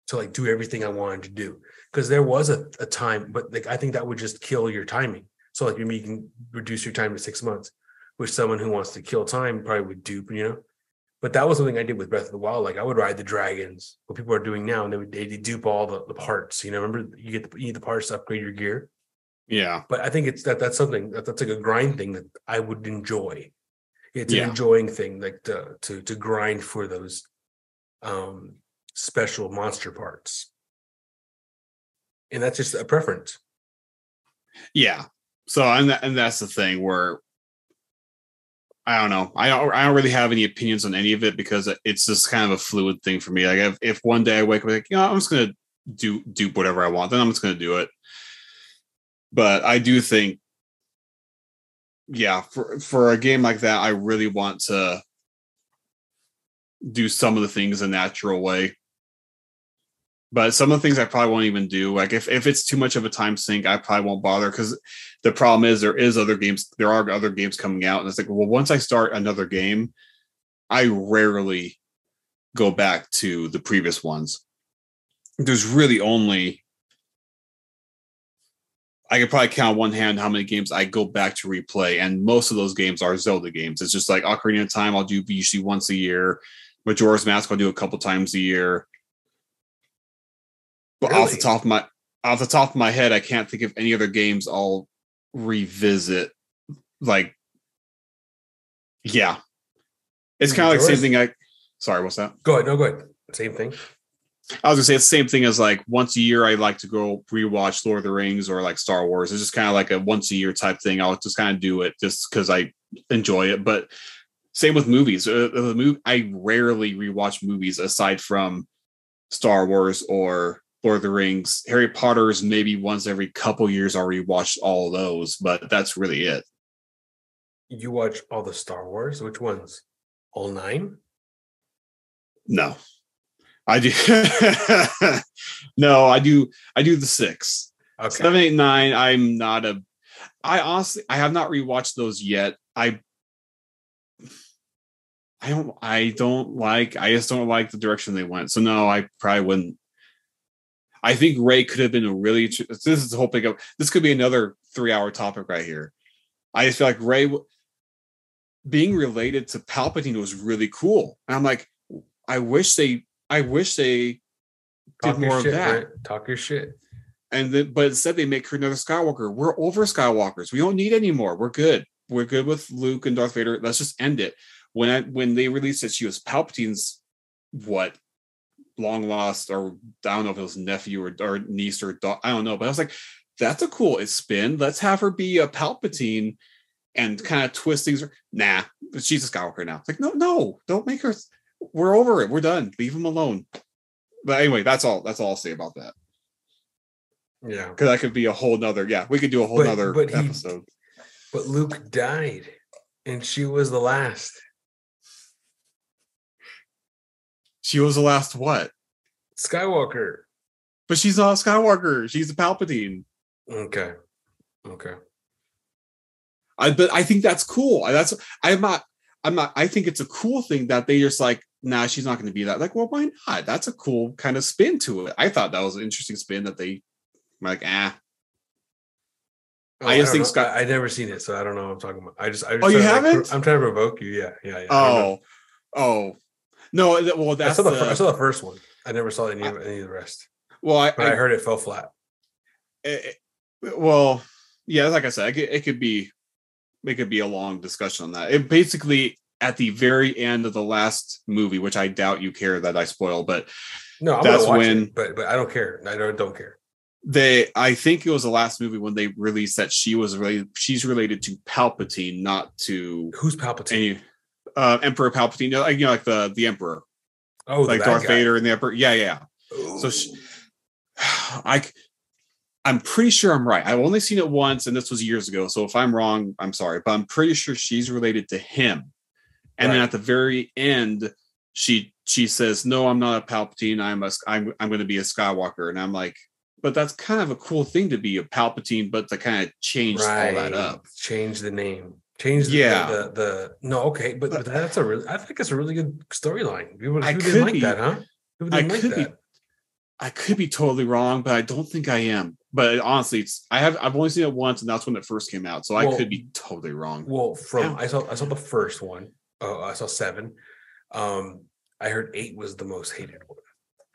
Speaker 2: to like do everything I wanted to do. Because there was a, a time, but like I think that would just kill your timing. So like you can reduce your time to six months, which someone who wants to kill time probably would dupe, you know. But that was something I did with Breath of the Wild. Like I would ride the dragons, what people are doing now, and they would they dupe all the, the parts. You know, remember you get the, you need the parts to upgrade your gear
Speaker 1: Yeah.
Speaker 2: but I think it's that that's something that that's like a grind thing that I would enjoy. It's
Speaker 1: Yeah.
Speaker 2: an enjoying thing, like to to to grind for those um special monster parts. And that's just a preference.
Speaker 1: Yeah. So and that, and that's the thing where I don't know. I don't, I don't really have any opinions on any of it because it's just kind of a fluid thing for me. Like if, if one day I wake up like, you know, I'm just gonna do do whatever I want, then I'm just gonna do it. But I do think, yeah, for for a game like that, I really want to do some of the things a natural way. But some of the things I probably won't even do. Like if, if it's too much of a time sink, I probably won't bother because the problem is there is other games, there are other games coming out. And it's like, well, once I start another game, I rarely go back to the previous ones. There's really only I could probably count one hand how many games I go back to replay, and most of those games are Zelda games. It's just like Ocarina of Time, I'll do usually once a year. Majora's Mask, I'll do a couple times a year. But off the top of my off the top of my head, I can't think of any other games I'll revisit. Like, yeah, it's kind of like the same thing. I sorry, what's that?
Speaker 2: Go ahead. No, go ahead. Same thing.
Speaker 1: I was gonna say it's the same thing as like once a year I like to go rewatch Lord of the Rings or like Star Wars. It's just kind of like a once a year type thing. I'll just kind of do it just because I enjoy it. But same with movies. Uh, the movie I rarely rewatch movies aside from Star Wars or Lord of the Rings. Harry Potter's maybe once every couple years I'll rewatch all those, but that's really it.
Speaker 2: You watch all the Star Wars. Which ones? All nine?
Speaker 1: No, I do. no, I do. I do the six.
Speaker 2: Okay.
Speaker 1: Seven, eight, nine. I'm not a. I honestly, I have not rewatched those yet. I, I don't, I don't like. I just don't like the direction they went. So no, I probably wouldn't. I think Rey could have been a really. This is the whole thing. Of, this could be another three-hour topic right here. I just feel like Rey being related to Palpatine was really cool, and I'm like, I wish they, I wish they
Speaker 2: Talk
Speaker 1: did more of
Speaker 2: shit,
Speaker 1: that
Speaker 2: Brent. Talk your shit.
Speaker 1: and then but instead they make her another Skywalker. We're over Skywalkers. We don't need any more. We're good. We're good with Luke and Darth Vader. Let's just end it. When I when they released that she was Palpatine's what long lost or I don't know if it was nephew or, or niece or I don't know, but I was like, that's a cool spin. Let's have her be a Palpatine and mm. kind of twist things. Nah, she's a Skywalker now. It's like, no, no, don't make her. We're over it. We're done. Leave him alone. But anyway, that's all. That's all I'll say about that
Speaker 2: Yeah.
Speaker 1: because that could be a whole nother yeah we could do a whole
Speaker 2: But-
Speaker 1: nother
Speaker 2: but he-
Speaker 1: episode
Speaker 2: But Luke died, and she was the last.
Speaker 1: She was the last what
Speaker 2: Skywalker.
Speaker 1: but she's not a skywalker she's a palpatine
Speaker 2: Okay. Okay.
Speaker 1: i but i think that's cool I- that's i'm not i'm not i think it's a cool thing that they just like nah she's not going to be that like well why not that's a cool kind of spin to it i thought that was an interesting spin that they like ah I just
Speaker 2: don't
Speaker 1: think
Speaker 2: know.
Speaker 1: Sky-
Speaker 2: I, I never seen it, so I don't know what I'm talking about. I just, I just
Speaker 1: Oh, you
Speaker 2: like,
Speaker 1: haven't?
Speaker 2: pro- I'm trying to provoke you. Yeah, yeah, yeah. I
Speaker 1: oh oh no well
Speaker 2: I
Speaker 1: that's
Speaker 2: saw the,
Speaker 1: the,
Speaker 2: I uh, saw the first one. I never saw any of any of the rest,
Speaker 1: well i,
Speaker 2: I,
Speaker 1: I
Speaker 2: heard it fell flat.
Speaker 1: it, it- well, yeah, like I said, it could, it could be it could be a long discussion on that. It basically at the very end of the last movie, which I doubt you care that I spoil, but
Speaker 2: No, I'm
Speaker 1: That's when-
Speaker 2: it, but but I don't care. I don't don't care.
Speaker 1: they I think it was the last movie when they released that she was related she's related to Palpatine, not to
Speaker 2: Who's Palpatine?
Speaker 1: any uh Emperor Palpatine, you know, like, you know, like the the Emperor,
Speaker 2: oh,
Speaker 1: like Darth
Speaker 2: guy.
Speaker 1: Vader and the Emperor. Yeah, yeah. So
Speaker 2: Ooh.
Speaker 1: she, I, I'm pretty sure I'm right. I've only seen it once, and this was years ago. So if I'm wrong, I'm sorry. But I'm pretty sure she's related to him. And then at the very end, she she says, "No, I'm not a Palpatine. I'm a I'm I'm going to be a Skywalker." And I'm like, but that's kind of a cool thing to be a Palpatine, but to kind of change all that up.
Speaker 2: Change the name. Change the,
Speaker 1: Yeah.
Speaker 2: the, the, the no okay, but, but that's a really I think it's a really good storyline. People,
Speaker 1: I
Speaker 2: people
Speaker 1: could
Speaker 2: didn't like
Speaker 1: be-
Speaker 2: that, huh? People
Speaker 1: I
Speaker 2: didn't like
Speaker 1: could be
Speaker 2: that.
Speaker 1: I could be totally wrong, but I don't think I am. But honestly, it's I have I've only seen it once, and that's when it first came out. So I could be totally wrong.
Speaker 2: Well, from
Speaker 1: Yeah.
Speaker 2: I saw I saw the first one. Oh, I saw seven. Um, I heard eight was the most hated one,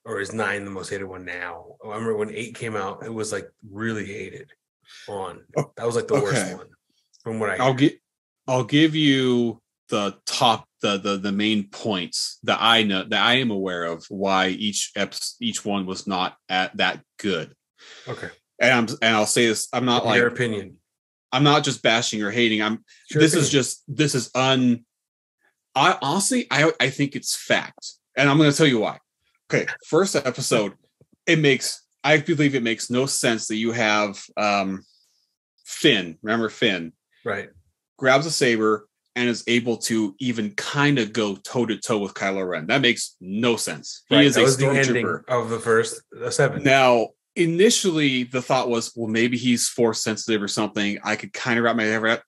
Speaker 2: or is nine the most hated one now? I remember when eight came out, it was like really hated. On
Speaker 1: Oh,
Speaker 2: that was like the worst one, from what I.
Speaker 1: I'll get I'll give you the top the the the main points that I know that I am aware of why each eps, each one was not at that good.
Speaker 2: Okay,
Speaker 1: And I'm and I'll say this I'm not
Speaker 2: your
Speaker 1: like
Speaker 2: opinion.
Speaker 1: I'm not just bashing or hating. I'm
Speaker 2: Sure
Speaker 1: this
Speaker 2: thing.
Speaker 1: is just this is un I honestly I I think it's fact. And I'm gonna tell you why. Okay, first episode, it makes I believe it makes no sense that you have um Finn, remember Finn,
Speaker 2: right.
Speaker 1: Grabs a saber and is able to even kind of go toe to toe with Kylo Ren. That makes no sense. He
Speaker 2: right.
Speaker 1: is a
Speaker 2: was the ending
Speaker 1: stormtrooper.
Speaker 2: of the first uh, seven.
Speaker 1: Now, initially, the thought was, well, maybe he's force sensitive or something. I could kind of wrap my head around.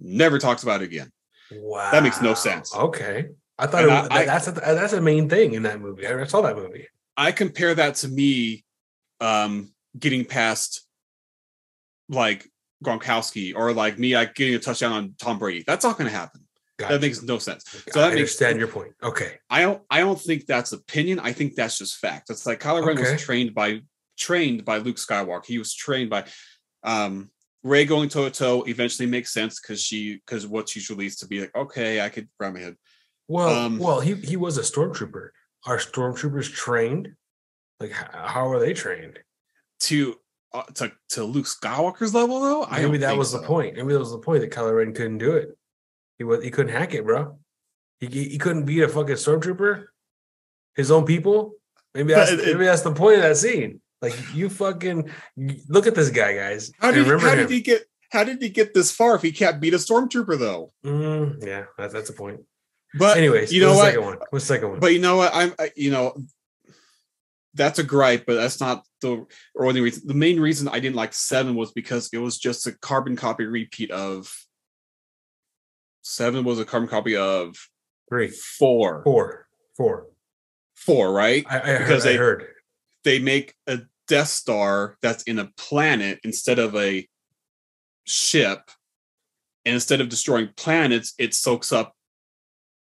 Speaker 1: Never talks about it again.
Speaker 2: wow,
Speaker 1: that makes no sense.
Speaker 2: Okay, I thought it,
Speaker 1: I-
Speaker 2: that's a, that's a main thing in that movie. I saw that movie.
Speaker 1: I compare that to me um, getting past like Gronkowski or like me like getting a touchdown on Tom Brady. That's not going to happen. That makes no sense.
Speaker 2: I
Speaker 1: So that makes
Speaker 2: understand your point. Okay,
Speaker 1: I don't I don't think that's opinion. I think that's just fact. It's like Kylo Ren
Speaker 2: Okay.
Speaker 1: was trained by trained by Luke Skywalker. He was trained by um Rey going toe to toe eventually makes sense because she because what she's released to be like, okay, I could grab my head.
Speaker 2: well,
Speaker 1: Um,
Speaker 2: well, he he was a stormtrooper. Are stormtroopers trained? Like, how are they trained?
Speaker 1: To uh, to to Luke Skywalker's level though, I
Speaker 2: Maybe that was
Speaker 1: so.
Speaker 2: the point. Maybe that was the point that Kylo Ren couldn't do it. He was he couldn't hack it, bro. He he couldn't beat a fucking stormtrooper, his own people. Maybe that's
Speaker 1: it-
Speaker 2: maybe that's the point of that scene. Like you fucking look at this guy, guys.
Speaker 1: How did how
Speaker 2: him.
Speaker 1: did he get how did he get this far if he can't beat a stormtrooper though?
Speaker 2: Mm, yeah, that's that's a point.
Speaker 1: But
Speaker 2: Anyways,
Speaker 1: you know what?
Speaker 2: Second one. What's the second one?
Speaker 1: But you know what? I'm I- you know that's a gripe, but that's not the or only reason. The main reason I didn't like seven was because it was just a carbon copy repeat of seven was a carbon copy of
Speaker 2: Three,
Speaker 1: four.
Speaker 2: four, four.
Speaker 1: Four, right?
Speaker 2: I, I heard.
Speaker 1: Because
Speaker 2: I
Speaker 1: they-
Speaker 2: heard.
Speaker 1: They make a Death Star that's in a planet instead of a ship. And instead of destroying planets, it soaks up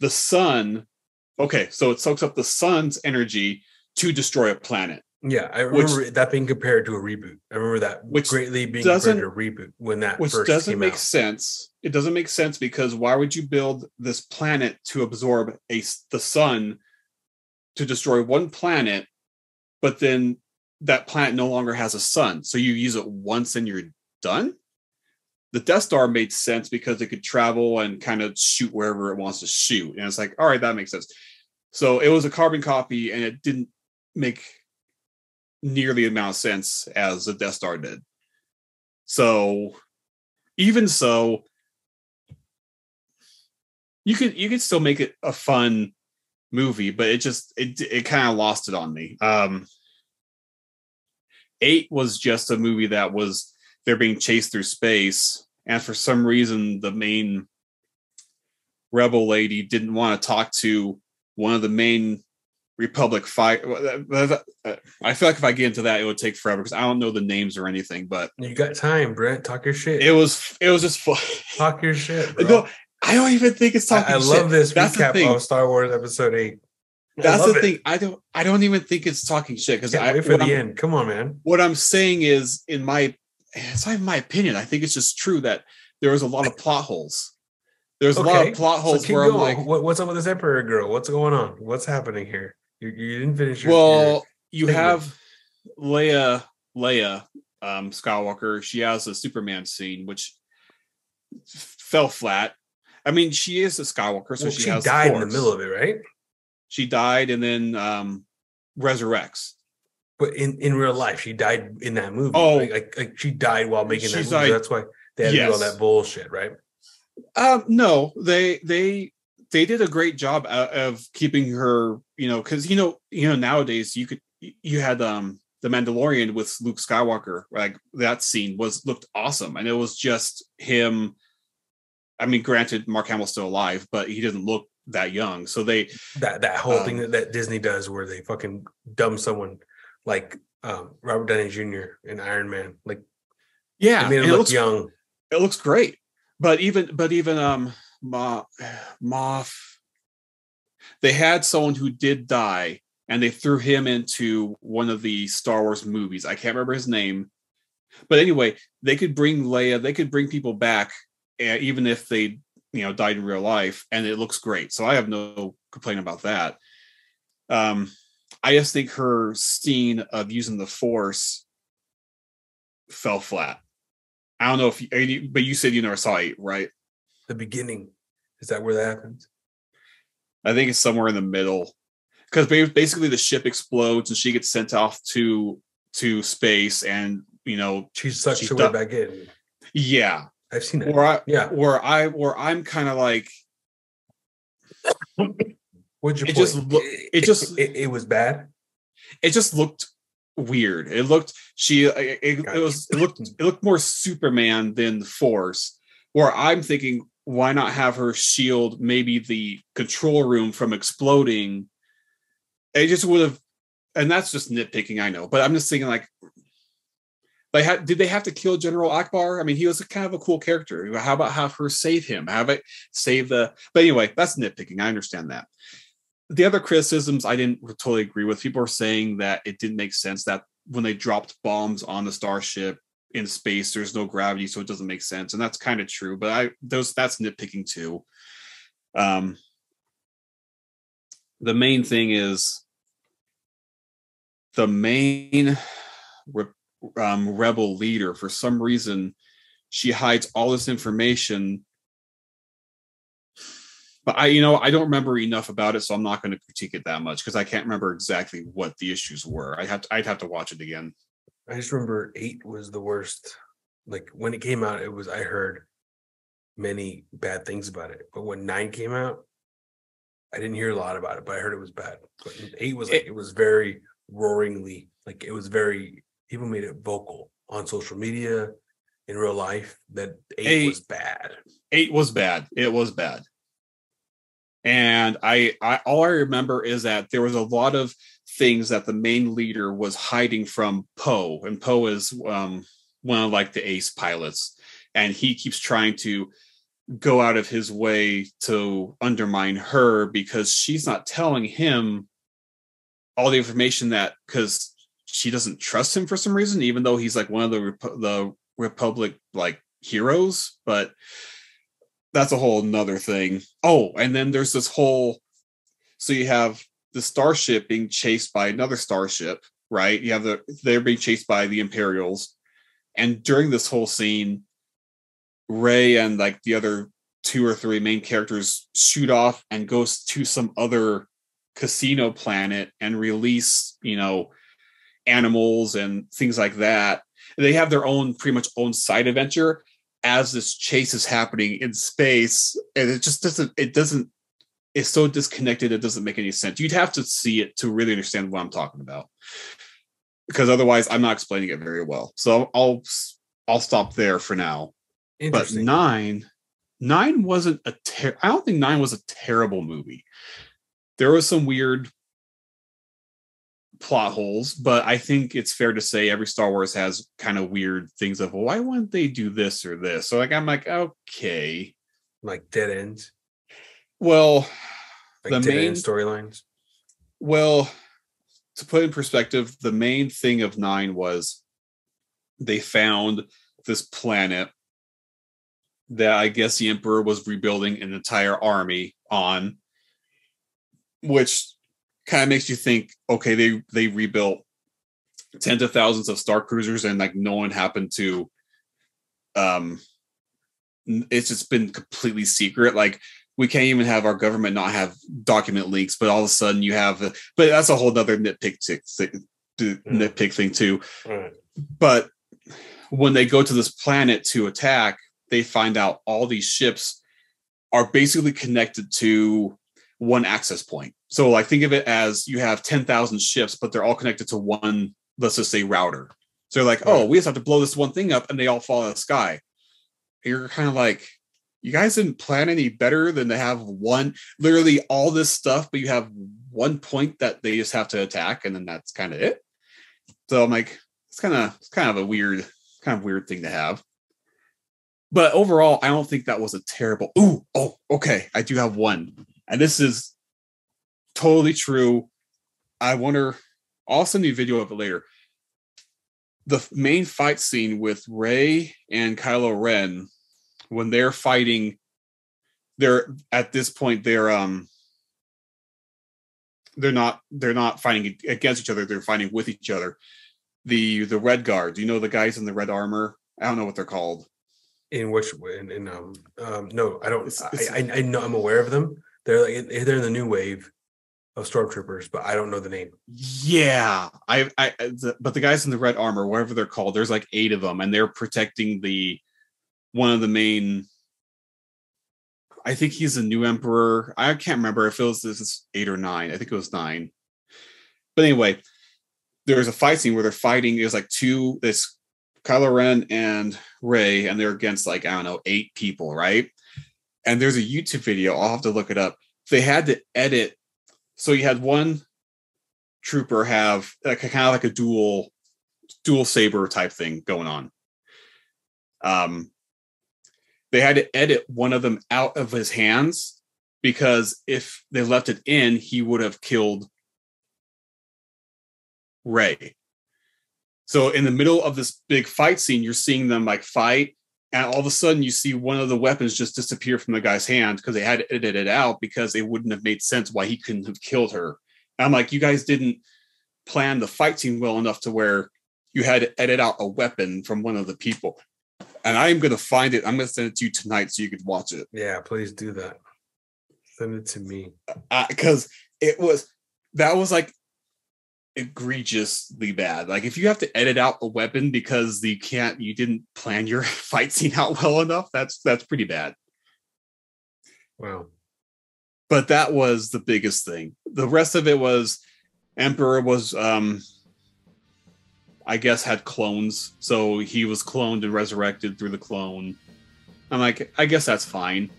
Speaker 1: the sun. Okay, so it soaks up the sun's energy to destroy a planet.
Speaker 2: Yeah, I
Speaker 1: Which-
Speaker 2: remember that being compared to a reboot. I remember that
Speaker 1: Which
Speaker 2: greatly being compared to a reboot when that
Speaker 1: which
Speaker 2: first
Speaker 1: doesn't
Speaker 2: came
Speaker 1: make
Speaker 2: out.
Speaker 1: sense. It doesn't make sense because why would you build this planet to absorb a the sun to destroy one planet, but then that planet no longer has a sun, so you use it once and you're done? The Death Star made sense because it could travel and kind of shoot wherever it wants to shoot, and it's like, all right, that makes sense. So it was a carbon copy, and it didn't make nearly amount of sense as the Death Star did. So even so you could you could still make it a fun movie but it just it it kind of lost it on me um eight was just a movie that was they're being chased through space and for some reason the main rebel lady didn't want to talk to one of the main republic fight uh, i feel like if i get into that it would take forever because i don't know the names or anything but
Speaker 2: You got time, Brent. Talk your shit.
Speaker 1: it was it was just fun
Speaker 2: Talk your shit, bro.
Speaker 1: no, I don't even think it's talking.
Speaker 2: I, I love this
Speaker 1: That's
Speaker 2: recap of Star Wars Episode Eight.
Speaker 1: That's the
Speaker 2: it.
Speaker 1: thing. I don't. I don't even think it's talking shit because I
Speaker 2: wait for the
Speaker 1: I'm,
Speaker 2: end. Come on, man.
Speaker 1: what I'm saying is, in my, it's not even my opinion. I think it's just true that there was a lot of plot holes. There's a lot of plot holes
Speaker 2: keep
Speaker 1: where I'm
Speaker 2: going.
Speaker 1: like,
Speaker 2: what, what's up with this Emperor girl? What's going on? What's happening here? You, you didn't finish your.
Speaker 1: well, you
Speaker 2: statement.
Speaker 1: have Leia, Leia, um, Skywalker. She has a Superman scene which fell flat. I mean, she is a Skywalker, so
Speaker 2: well,
Speaker 1: she,
Speaker 2: she,
Speaker 1: has
Speaker 2: died in the middle of it, right?
Speaker 1: She died and then um, resurrects.
Speaker 2: But in, in real life, she died in that movie.
Speaker 1: Oh.
Speaker 2: like, like, like she died while making that movie.
Speaker 1: died-
Speaker 2: That's why they had to do all that bullshit, right?
Speaker 1: Um, no, they they they did a great job of, of keeping her, you know, because you know, you know, nowadays you could you had um the Mandalorian with Luke Skywalker, like that scene was looked awesome, and it was just him. I mean, granted, Mark Hamill's still alive, but he didn't look that young. So they,
Speaker 2: That that whole thing
Speaker 1: Um,
Speaker 2: that, that Disney does, where they fucking dumb someone like um, Robert Downey Jr. in Iron Man, like
Speaker 1: yeah,
Speaker 2: made him
Speaker 1: it
Speaker 2: look
Speaker 1: looks
Speaker 2: young.
Speaker 1: it looks great. But even but even um Moff, they had someone who did die, and they threw him into one of the Star Wars movies. I can't remember his name, but anyway, they could bring Leia. They could bring people back, uh, even if they you know died in real life, and it looks great. So I have no complaint about that. Um, I just think her scene of using the Force fell flat. I don't know if you, but you said you never saw it, right?
Speaker 2: The beginning. Is that where that happens?
Speaker 1: I think it's somewhere in the middle because basically the ship explodes and she gets sent off to to space and you know
Speaker 2: She sucks
Speaker 1: She's
Speaker 2: her way back in.
Speaker 1: yeah
Speaker 2: I've seen that.
Speaker 1: or I
Speaker 2: Yeah.
Speaker 1: or I or I'm kind of like
Speaker 2: What's your
Speaker 1: it
Speaker 2: point?
Speaker 1: just look- it just-
Speaker 2: it, it was bad.
Speaker 1: it just looked weird. It looked she uh, it, it, it was it looked it looked more Superman than the Force. Where I'm thinking, why not have her shield maybe the control room from exploding? It just would have, and that's just nitpicking, I know. But I'm just thinking like. They had did they have to kill General Ackbar? I mean, he was kind of a cool character. How about have her save him? Have it save the but anyway, that's nitpicking. I understand that the other criticisms I didn't totally agree with. People are saying that it didn't make sense that when they dropped bombs on the starship in space, there's no gravity, so it doesn't make sense, and that's kind of true. But I those that's nitpicking too. Um, the main thing is the main re- um, rebel leader. For some reason, she hides all this information but I, you know, I don't remember enough about it, so I'm not going to critique it that much because I can't remember exactly what the issues were. I have to, I'd have to watch it again.
Speaker 2: I just remember eight was the worst. Like when it came out, it was I heard many bad things about it. But when nine came out, I didn't hear a lot about it, but I heard it was bad. But eight was like it was very roaringly like it was very people made it vocal on social media in real life that eight,
Speaker 1: Eight-
Speaker 2: was bad.
Speaker 1: Eight was bad. It was bad. And I, I, all I remember is that there was a lot of things that the main leader was hiding from Poe, and Poe is um, one of like the ace pilots, and he keeps trying to go out of his way to undermine her because she's not telling him all the information that because she doesn't trust him for some reason, even though he's like one of the the Republic like heroes, but that's a whole nother thing. Oh, and then there's this whole so you have the starship being chased by another starship, right? You have the they're being chased by the Imperials. And during this whole scene, Rey and like the other two or three main characters shoot off and goes to some other casino planet and release, you know, animals and things like that. They have their own pretty much own side adventure as this chase is happening in space and it just doesn't it doesn't it's so disconnected it doesn't make any sense. You'd have to see it to really understand what i'm talking about. Because otherwise i'm not explaining it very well. So i'll i'll stop there for now. But nine nine wasn't a ter- i don't think nine was a terrible movie. There was some weird plot holes but i think it's fair to say every star wars has kind of weird things of well, why wouldn't they do this or this? So like i'm like okay.
Speaker 2: Like dead ends,
Speaker 1: well
Speaker 2: like
Speaker 1: The main-
Speaker 2: storylines.
Speaker 1: Well, to put in perspective, the main thing of nine was they found this planet that I guess the Emperor was rebuilding an entire army on, which kind of makes you think, okay, they they rebuilt tens of thousands of star cruisers and like no one happened to um it's just been completely secret like we can't even have our government not have document leaks, but all of a sudden you have, but that's a whole other nitpick thing, nitpick thing too.
Speaker 2: Right.
Speaker 1: But when they go to this planet to attack, they find out all these ships are basically connected to one access point. So, like, think of it as you have 10,000 ships, but they're all connected to one, let's just say, router. So, they're like, oh, we just have to blow this one thing up and they all fall out of the sky. You're kind of like, you guys didn't plan any better than to have one, literally all this stuff, but you have one point that they just have to attack, and then that's kind of it. So I'm like, it's kind of it's kind of a weird, kind of weird thing to have. But overall, I don't think that was a terrible. Ooh, oh, okay. I do have one, and this is totally true. I wonder. I'll send you a video of it later. The main fight scene with Rey and Kylo Ren, when they're fighting, they're at this point they're um they're not they're not fighting against each other. They're fighting with each other. The the red guard. Do you know the guys in the red armor? I don't know what they're called.
Speaker 2: In which way? In, in um um no, I don't.
Speaker 1: It's-
Speaker 2: I,
Speaker 1: it's-
Speaker 2: I I know I'm aware of them. They're like they're in the new wave of stormtroopers, but I don't know the name.
Speaker 1: Yeah, I, I, uh, the, but the guys in the red armor, whatever they're called, there's like eight of them, and they're protecting the one of the main. I think he's the new emperor. I can't remember if it was this is eight or nine. I think it was nine. But anyway, there's a fight scene where they're fighting. There's like two. This Kylo Ren and Rey, and they're against like I don't know eight people, right? And there's a YouTube video. I'll have to look it up. They had to edit. So you had one trooper have kind of like a dual dual saber type thing going on. Um they had to edit one of them out of his hands because if they left it in, he would have killed Rey. So in the middle of this big fight scene, you're seeing them like fight, and all of a sudden you see one of the weapons just disappear from the guy's hand because they had to edit it out because it wouldn't have made sense why he couldn't have killed her. And I'm like, you guys didn't plan the fight scene well enough to where you had to edit out a weapon from one of the people. And I'm gonna find it. I'm gonna send it to you tonight so you could watch it.
Speaker 2: Yeah, please do that. Send it to me.
Speaker 1: Uh, because it was that was like egregiously bad. Like if you have to edit out a weapon because you can't, you didn't plan your fight scene out well enough. That's that's pretty bad.
Speaker 2: Wow.
Speaker 1: But that was the biggest thing. The rest of it was Emperor was um I guess had clones, so he was cloned and resurrected through the clone. I'm like, I guess that's fine.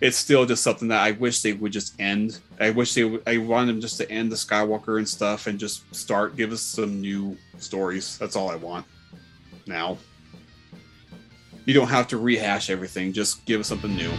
Speaker 1: It's still just something that I wish they would just end. I wish they would. I want them just to end the Skywalker and stuff and just start give us some new stories. That's all I want. Now, you don't have to rehash everything. Just give us something new.